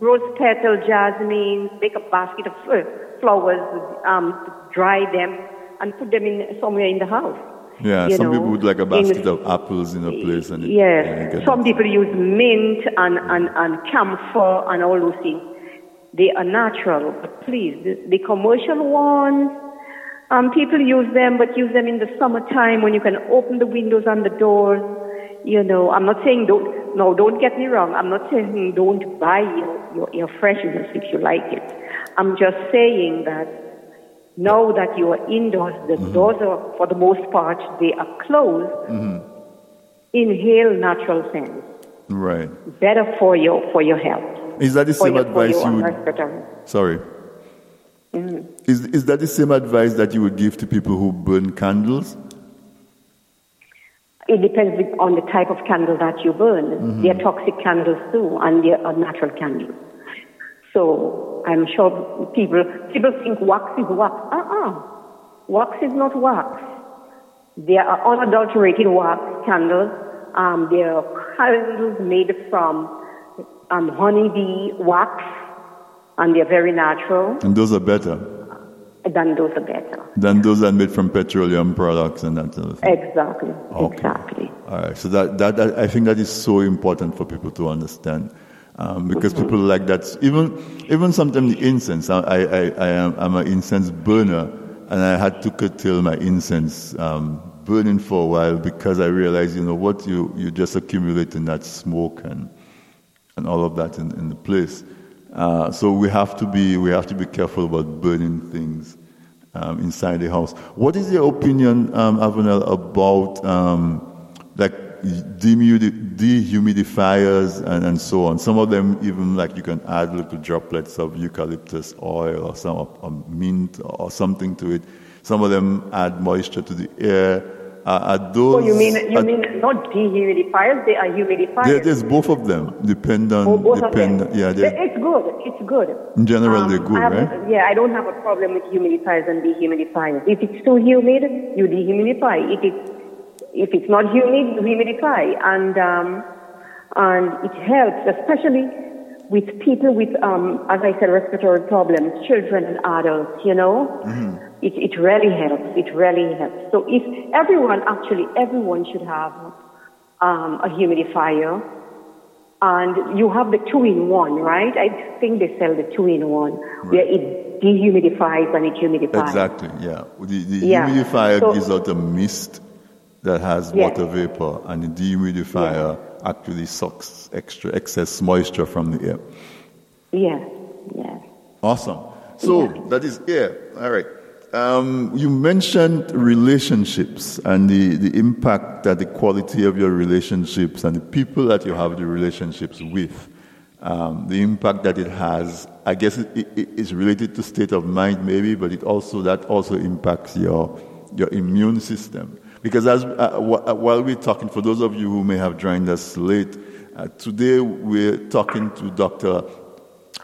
C: Rose petal, jasmine. Make a basket of uh, flowers, um, dry them, and put them in somewhere in the house.
A: Yeah, some
C: know,
A: people would like a
C: in-
A: basket of apples in a place and it, yeah, get
C: Some people use mint and, and, and camphor and all those things. They are natural, but please, the, the commercial ones, um, people use them, but use them in the summertime when you can open the windows and the doors. You know, I'm not saying don't, no, don't get me wrong. I'm not saying don't buy your, your air fresheners if you like it. I'm just saying that now that you are indoors, the mm-hmm. doors are, for the most part, they are closed. Mm-hmm. Inhale natural scents.
A: Right.
C: Better for your for your health.
A: Is that the
C: For
A: same
C: your,
A: advice you would sorry.
C: Mm-hmm.
A: Is is that the same advice that you would give to people who burn candles?
C: It depends on the type of candle that you burn. There are mm-hmm. toxic candles too, and there are natural candles. So I'm sure people people think wax is wax. Uh-uh. Wax is not wax. There are unadulterated wax candles. Um, there are candles made from um, honeybee wax, and they're very natural.
A: And those are better
C: Than those are better.
A: than those that are made from petroleum products and that sort of thing.
C: Exactly.
A: Okay.
C: Exactly.
A: All right. So that, that, that I think that is so important for people to understand. Um, because people like that, even even sometimes the incense. I, I, I, am I'm an incense burner, and I had to curtail my incense um, burning for a while because I realized, you know, what you you just accumulating that smoke and and all of that in, in the place. Uh, so we have to be we have to be careful about burning things um, inside the house. What is your opinion, um, about um, dehumidifiers and, and so on? Some of them even like you can add little droplets of eucalyptus oil or some or mint or something to it. Some of them add moisture to the air. are, are those.
C: Oh, you mean you
A: are-
C: mean not dehumidifiers? They are humidifiers.
A: there- there's both of them. Depend on.
C: Oh, both of them.
A: Yeah, they're-
C: it's good. It's good.
A: in general,
C: Um,
A: they're good, right?
C: Yeah, I don't have a problem with humidifiers and dehumidifiers. If it's too humid, you dehumidify. If it's if it's not humid, humidify, and um, and it helps, especially with people with, um, as I said, respiratory problems, children and adults. You know, it it really helps. It really helps. So if everyone, actually, everyone should have um, a humidifier. And you have the two-in-one, right? I think they sell the two-in-one, where it dehumidifies and it humidifies.
A: Exactly, yeah. The, the
C: Yeah.
A: humidifier
C: So-
A: gives out a mist that has
C: Yes.
A: water vapor, and the dehumidifier actually sucks extra excess moisture from the air.
C: Yes, yes.
A: Awesome. So that is yeah. All right. Um, you mentioned relationships and the, the impact that the quality of your relationships and the people that you have the relationships with, um, the impact that it has. I guess it, it, it is related to state of mind, maybe, but it also that also impacts your your immune system. Because as uh, wh- uh, while we're talking, for those of you who may have joined us late, uh, today we're talking to Dr.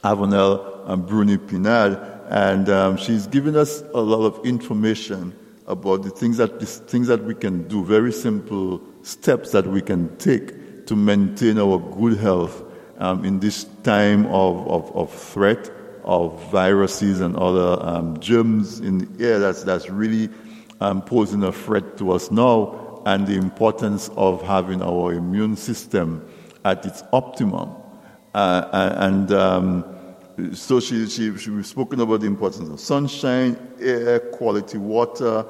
A: Avonelle um, Bruni Pinal, and um, she's given us a lot of information about the things that these things that we can do, very simple steps that we can take to maintain our good health um, in this time of, of, of threat of viruses and other um, germs in the air that's, that's really um, posing a threat to us now, and the importance of having our immune system at its optimum. Uh, and um, so she, she, she, we've spoken about the importance of sunshine, air, quality water,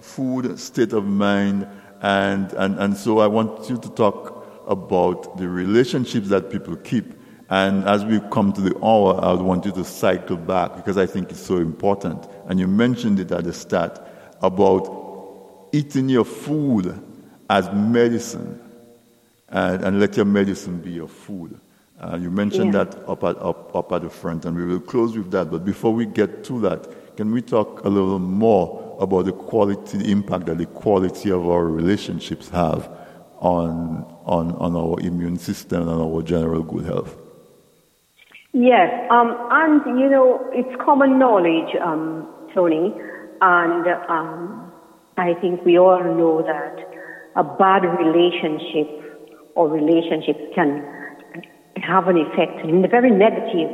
A: food, state of mind, and, and, and so I want you to talk about the relationships that people keep. And as we come to the hour, I would want you to cycle back because I think it's so important. And you mentioned it at the start about eating your food as medicine and, and let your medicine be your food. Uh, you mentioned
C: Yeah.
A: that up at, up, up at the front, and we will close with that. But before we get to that, can we talk a little more about the quality, the impact that the quality of our relationships have on, on, on our immune system and our general good health?
C: Yes, um, and you know, it's common knowledge, um, Tony, and um, I think we all know that a bad relationship or relationships can have an effect, a very negative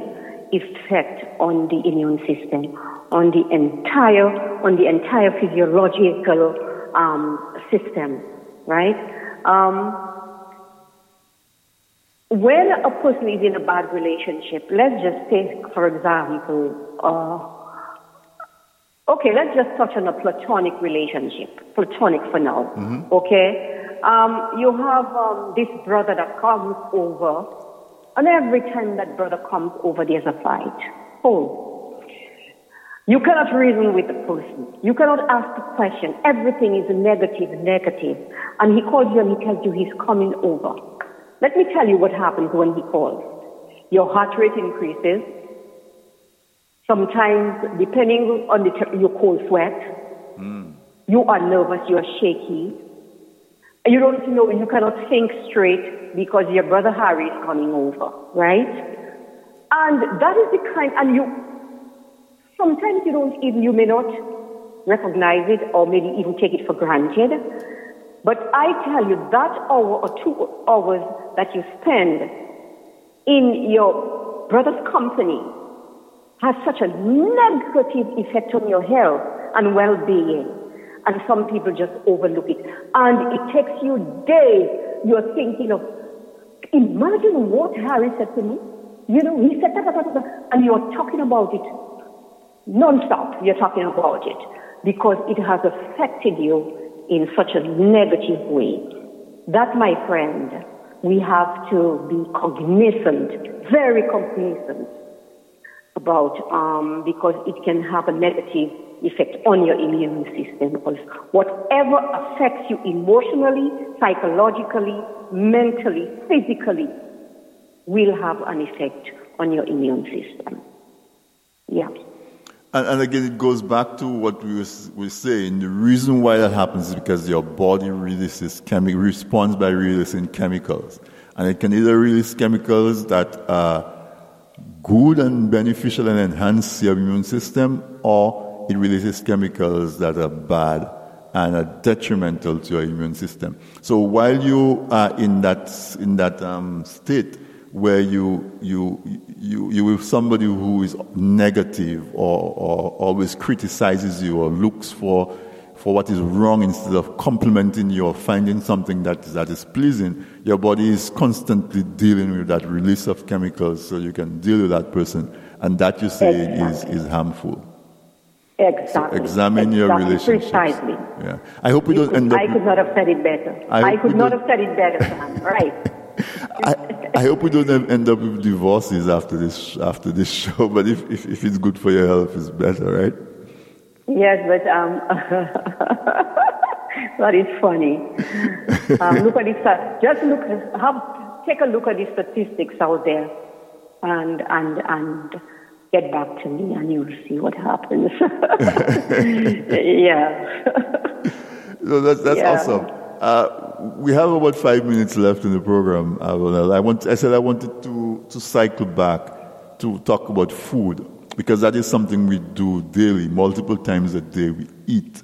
C: effect on the immune system, on the entire, on the entire physiological um, system, right? Um, when a person is in a bad relationship, let's just take, for example, uh, okay, let's just touch on a platonic relationship, platonic for now, okay? Um, you have um, this brother that comes over, and every time that brother comes over, there's a fight. Oh, you cannot reason with the person. You cannot ask the question. Everything is negative, negative. And he calls you and he tells you he's coming over. Let me tell you what happens when he calls. Your heart rate increases. Sometimes, depending on the your cold sweat, hmm. you are nervous, you are shaky. You don't know, you cannot think straight because your brother Harry is coming over, right? And that is the kind, and you, sometimes you don't even, you may not recognize it or maybe even take it for granted. But I tell you, that hour or two hours that you spend in your brother's company has such a negative effect on your health and well-being. And some people just overlook it. And it takes you days. You're thinking of, imagine what Harry said to me. You know, he said, da, and you're talking about it non-stop. You're talking about it because it has affected you in such a negative way. That, my friend, we have to be cognizant, very cognizant about um, because it can have a negative effect on your immune system. Because whatever affects you emotionally, psychologically, mentally, physically, will have an effect on your immune system. Yeah.
A: And, and again, it goes back to what we were saying. The reason why that happens is because your body releases chemi- responds by releasing chemicals. And it can either release chemicals that are good and beneficial and enhance your immune system, or it releases chemicals that are bad and are detrimental to your immune system. So while you are in that, in that um, state, where you, you, you, you with somebody who is negative or, or always criticizes you or looks for, for what is wrong instead of complimenting you or finding something that, that is pleasing, your body is constantly dealing with that release of chemicals so you can deal with that person. And that you say
C: Exactly.
A: is, is harmful.
C: Exactly.
A: Examine your
C: Exactly.
A: relationships.
C: Precisely.
A: Yeah. I hope we
C: You
A: don't
C: could-
A: end up.
C: I could not have said it better.
A: I
C: I, could not have said it better, Sam. Right.
A: I, I hope we don't end up with divorces after this after this show. But if, if, if it's good for your health, it's better, right?
C: Yes, but um, that is funny. Um, look at this. Just look. Have take a look at the statistics out there, and and and get back to me, and you'll see what happens. yeah.
A: So that's that's
C: Yeah.
A: awesome. Uh, we have about five minutes left in the program. Ronald. I want. I said I wanted to to cycle back to talk about food because that is something we do daily, multiple times a day. We eat,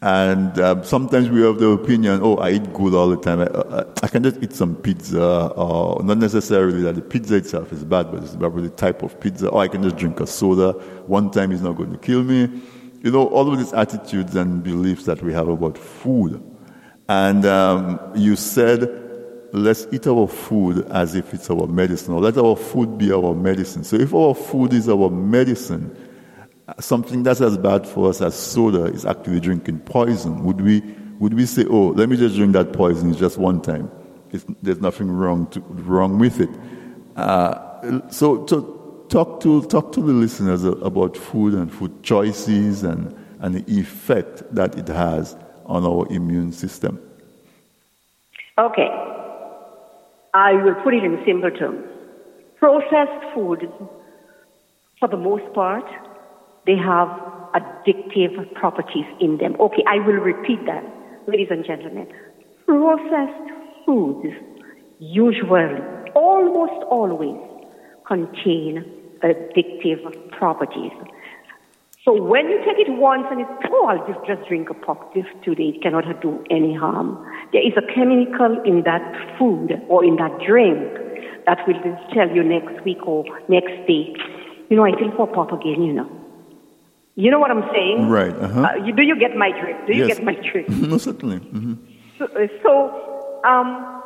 A: and um, sometimes we have the opinion, "Oh, I eat good all the time. I, I, I can just eat some pizza, or not necessarily that the pizza itself is bad, but it's probably the type of pizza. Or I can just drink a soda. One time is not going to kill me." You know, all of these attitudes and beliefs that we have about food. And um, you said, let's eat our food as if it's our medicine, or let our food be our medicine. So if our food is our medicine, something that's as bad for us as soda is actually drinking poison. Would we, would we say, oh, let me just drink that poison, just one time? It's, there's nothing wrong, to, wrong with it. Uh, so, so talk, to, talk to the listeners about food and food choices and, and the effect that it has on our immune system.
C: Okay. I will put it in simple terms. Processed foods, for the most part, they have addictive properties in them. Okay, I will repeat that, ladies and gentlemen. Processed foods usually, almost always, contain addictive properties. So when you take it once and it's, oh, I'll just, just drink a pop this today, it cannot do any harm. There is a chemical in that food or in that drink that will tell you next week or next day, you know, I feel for pop again, you know. You know what I'm saying?
A: Right, uh-huh.
C: Uh, you, do you get my drift? Do you
A: Yes.
C: get my drift?
A: no, certainly. hmm
C: So, uh, so um,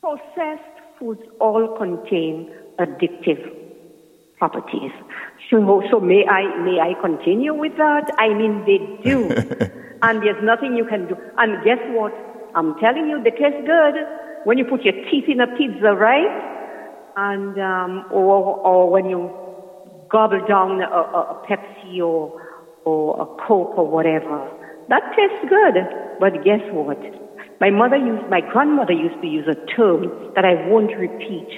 C: processed foods all contain addictive properties. So, so may I may I continue with that? I mean, they do, and there's nothing you can do. And guess what? I'm telling you, they taste good when you put your teeth in a pizza, right? And um, or or when you gobble down a, a, Pepsi or or a Coke or whatever. That tastes good, but guess what? My mother used, my grandmother used to use a term that I won't repeat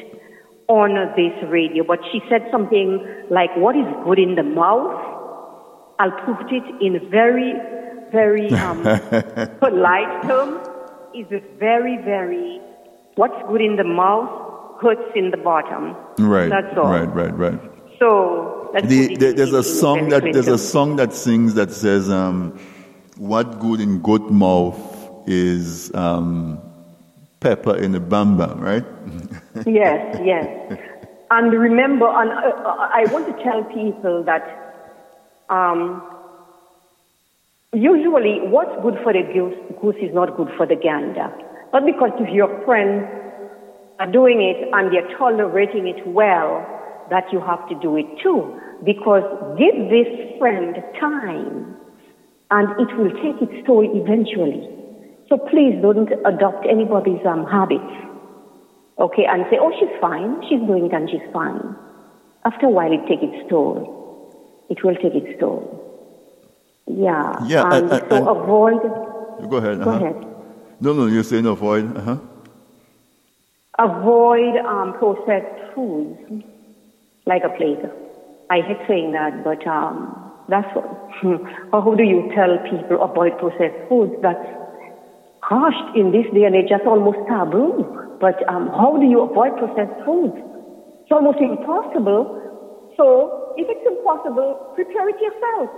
C: on this radio, but she said something like, "What is good in the mouth?" I'll put it in very, very um, polite term Is a very, very. What's good in the mouth hurts in the bottom.
A: Right.
C: That's all.
A: Right, right, right.
C: So
A: The, there- there's a song that there's a song that sings that says, um, "What good in goat mouth is um, pepper in a bamba," right?
C: yes, yes. And remember, and uh, I want to tell people that um, usually what's good for the goose, is not good for the gander. But because if your friends are doing it and they're tolerating it well, that you have to do it too. Because give this friend time and it will take its toll eventually. So please don't adopt anybody's um, habits okay, and say, oh, she's fine, she's doing it and she's fine. After a while, it takes its toll. It will take its toll. Yeah.
A: Yeah,
C: And
A: and- and-
C: so
A: and-
C: avoid.
A: Go ahead.
C: Go
A: uh-huh.
C: ahead.
A: No, no, you're saying avoid. Uh-huh.
C: Avoid um, processed foods like a plague. I hate saying that, but um, that's what. Or How do you tell people avoid processed foods? That's gosh, in this day and age, that's almost taboo. But um, how do you avoid processed foods? It's almost impossible. So if it's impossible, prepare it yourself.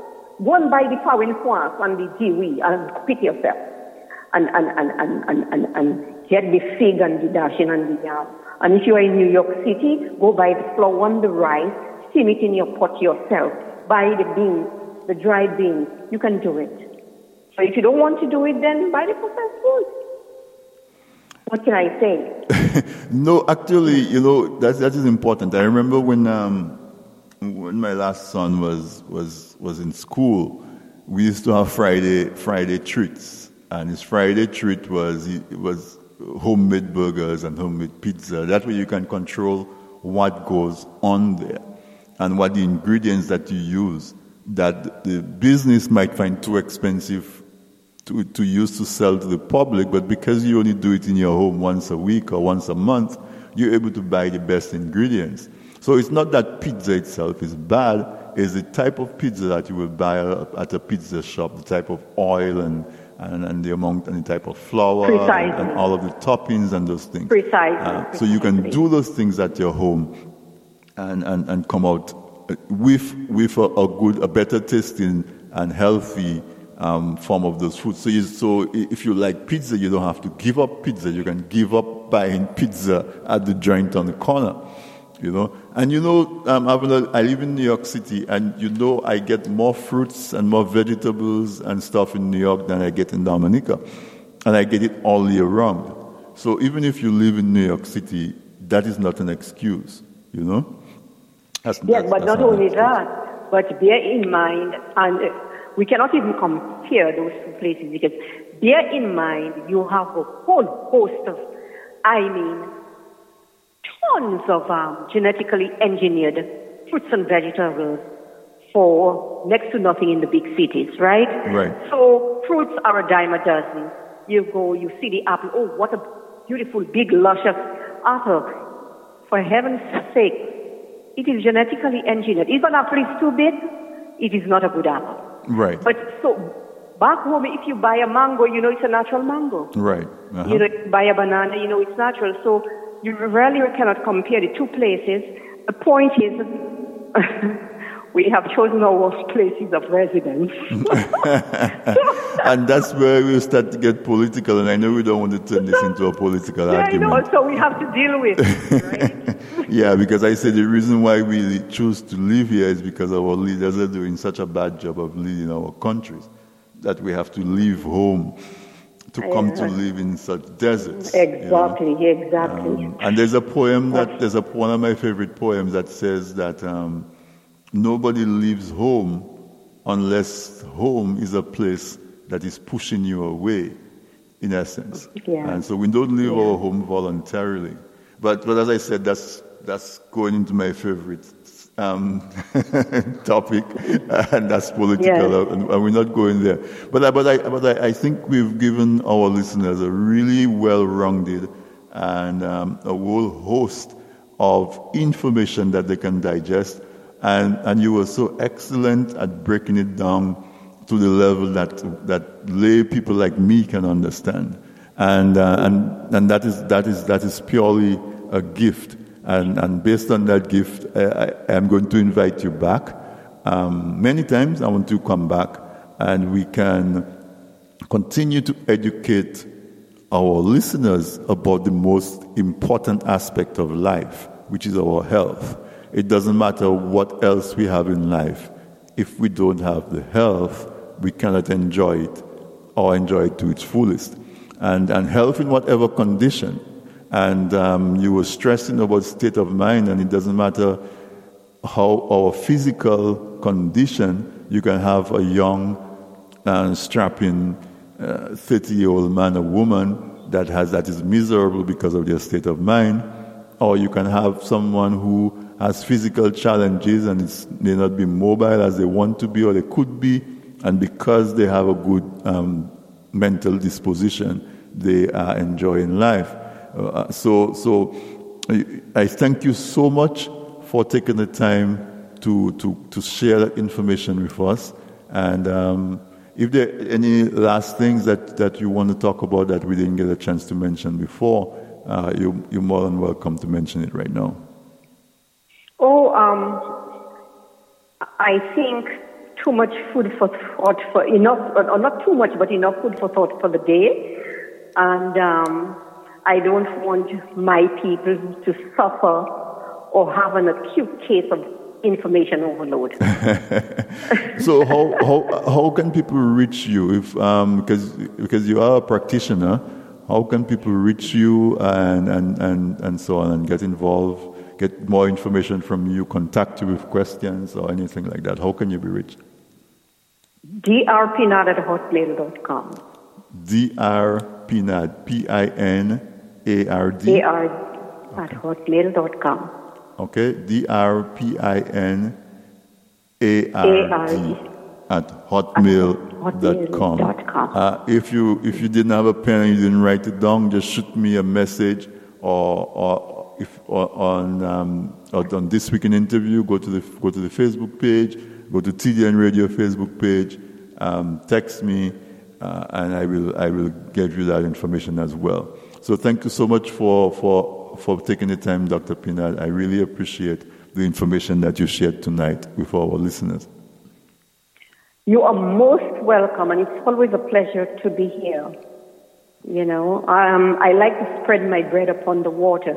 C: Go and buy the foreign quark and the kiwi and it yourself. And, and, and, and, and, and, and get the fig and the dasheen and the yam. And if you are in New York City, go buy the flour and the rice, steam it in your pot yourself. Buy the beans, the dried beans. You can do it. So if you don't want to do it, then buy the processed food. What can I say?
A: no, actually, you know that that is important. I remember when um, when my last son was was was in school, we used to have Friday Friday treats, and his Friday treat was it was homemade burgers and homemade pizza. That way, you can control what goes on there and what the ingredients that you use that the business might find too expensive to, to use to sell to the public, but because you only do it in your home once a week or once a month, you're able to buy the best ingredients. So it's not that pizza itself is bad, it's the type of pizza that you will buy at a pizza shop, the type of oil and, and, and the amount and the type of flour and, and, all of the toppings and those things.
C: Precisely.
A: Uh, so you can do those things at your home and, and, and come out with, with a, a good, a better tasting and healthy um, form of those foods. So, you, so if you like pizza, you don't have to give up pizza. You can give up buying pizza at the joint on the corner. You know, and you know, um, I live in New York City, and you know, I get more fruits and more vegetables and stuff in New York than I get in Dominica, and I get it all year round. So even if you live in New York City, that is not an excuse. You know.
C: That's, yes, that's, but that's not only that, but bear in mind, and we cannot even compare those two places because bear in mind you have a whole host of, I mean, tons of um, genetically engineered fruits and vegetables for next to nothing in the big cities, right?
A: Right.
C: So fruits are a dime a dozen. You go, you see the apple. Oh, what a beautiful, big, luscious apple. For heaven's sake, it is genetically engineered. If an apple is too big, it is not a good apple.
A: Right.
C: But so back home, if you buy a mango, you know it's a natural mango.
A: Right. Uh-huh.
C: You know, buy a banana, you know it's natural. So you really cannot compare the two places. The point is, we have chosen our places of residence.
A: and that's where we start to get political. And I know we don't want to turn this into a political
C: yeah,
A: argument.
C: I know, so we have to deal with it, right?
A: yeah, because I say the reason why we choose to live here is because our leaders are doing such a bad job of leading our countries that we have to leave home to come to live in such deserts.
C: Exactly, you know? exactly.
A: Um, and there's a poem that there's a one of my favorite poems that says that um, nobody leaves home unless home is a place that is pushing you away, in essence.
C: Yeah.
A: And so we don't leave yeah. our home voluntarily. But, but as I said, that's, that's going into my favorite um, topic, and that's political,
C: yeah.
A: and, and, we're not going there. But, I, but, I, but I, I think we've given our listeners a really well-rounded and um, a whole host of information that they can digest and, and you were so excellent at breaking it down to the level that, that lay people like me can understand. And, uh, and, and that, is, that, is, that is purely a gift. And, and based on that gift, I, am going to invite you back. Um, many times I want to come back and we can continue to educate our listeners about the most important aspect of life, which is our health. It doesn't matter what else we have in life. If we don't have the health, we cannot enjoy it or enjoy it to its fullest. And, and health in whatever condition. And um, you were stressing about state of mind, and it doesn't matter how our physical condition, you can have a young and strapping 30 uh, year old man or woman that, has, that is miserable because of their state of mind, or you can have someone who has physical challenges and it's, may not be mobile as they want to be or they could be, and because they have a good um, mental disposition, they are enjoying life. Uh, so, so I thank you so much for taking the time to, to, to share that information with us. And um, if there are any last things that, that you want to talk about that we didn't get a chance to mention before, uh, you, you're more than welcome to mention it right now.
C: Oh, um, I think too much food for thought for enough, or not too much, but enough food for thought for the day. And um, I don't want my people to suffer or have an acute case of information overload.
A: so how, how, how can people reach you if um, because because you are a practitioner how can people reach you and, and, and, and so on and get involved get more information from you contact you with questions or anything like that? How can you be reached?
C: Drpinard at hotmail.com
A: drpinard p-i-n-a-r-d
C: ar at hotmail.com
A: Okay, D R P I N A R D at hotmail.com. Uh, if you if you didn't have a pen and you didn't write it down, just shoot me a message or or if or on um, or on this week in interview, go to the go to the Facebook page, go to TDN Radio Facebook page, um, text me, uh, and I will I will give you that information as well. So thank you so much for for for taking the time, Dr. Pinard. I really appreciate the information that you shared tonight with our listeners.
C: You are most welcome, and it's always a pleasure to be here. You know, um, I like to spread my bread upon the water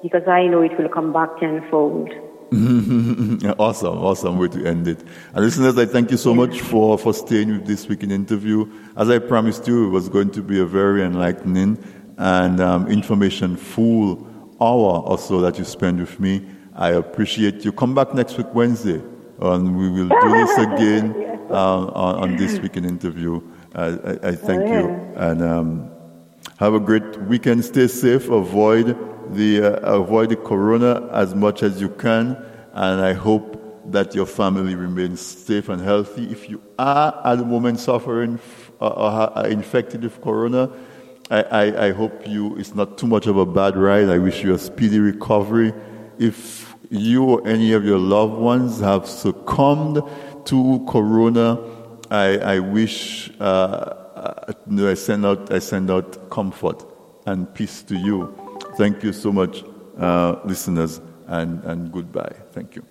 C: because I know it will come back tenfold.
A: awesome, awesome way to end it. And listeners, I thank you so much for, for staying with this week in interview. As I promised you, it was going to be a very enlightening and um, information full hour or so that you spend with me. I appreciate you. Come back next week, Wednesday, and we will do this again uh, on, on, this week in interview. Uh, I, I, thank you. And um, have a great weekend. Stay safe. Avoid the, uh, avoid the corona as much as you can. And I hope that your family remains safe and healthy. If you are at the moment suffering or are infected with corona, I, I, I, hope you it's not too much of a bad ride. I wish you a speedy recovery. If you or any of your loved ones have succumbed to corona, I, I wish uh, uh I send out I send out comfort and peace to you. Thank you so much, uh, listeners, and, and goodbye. Thank you.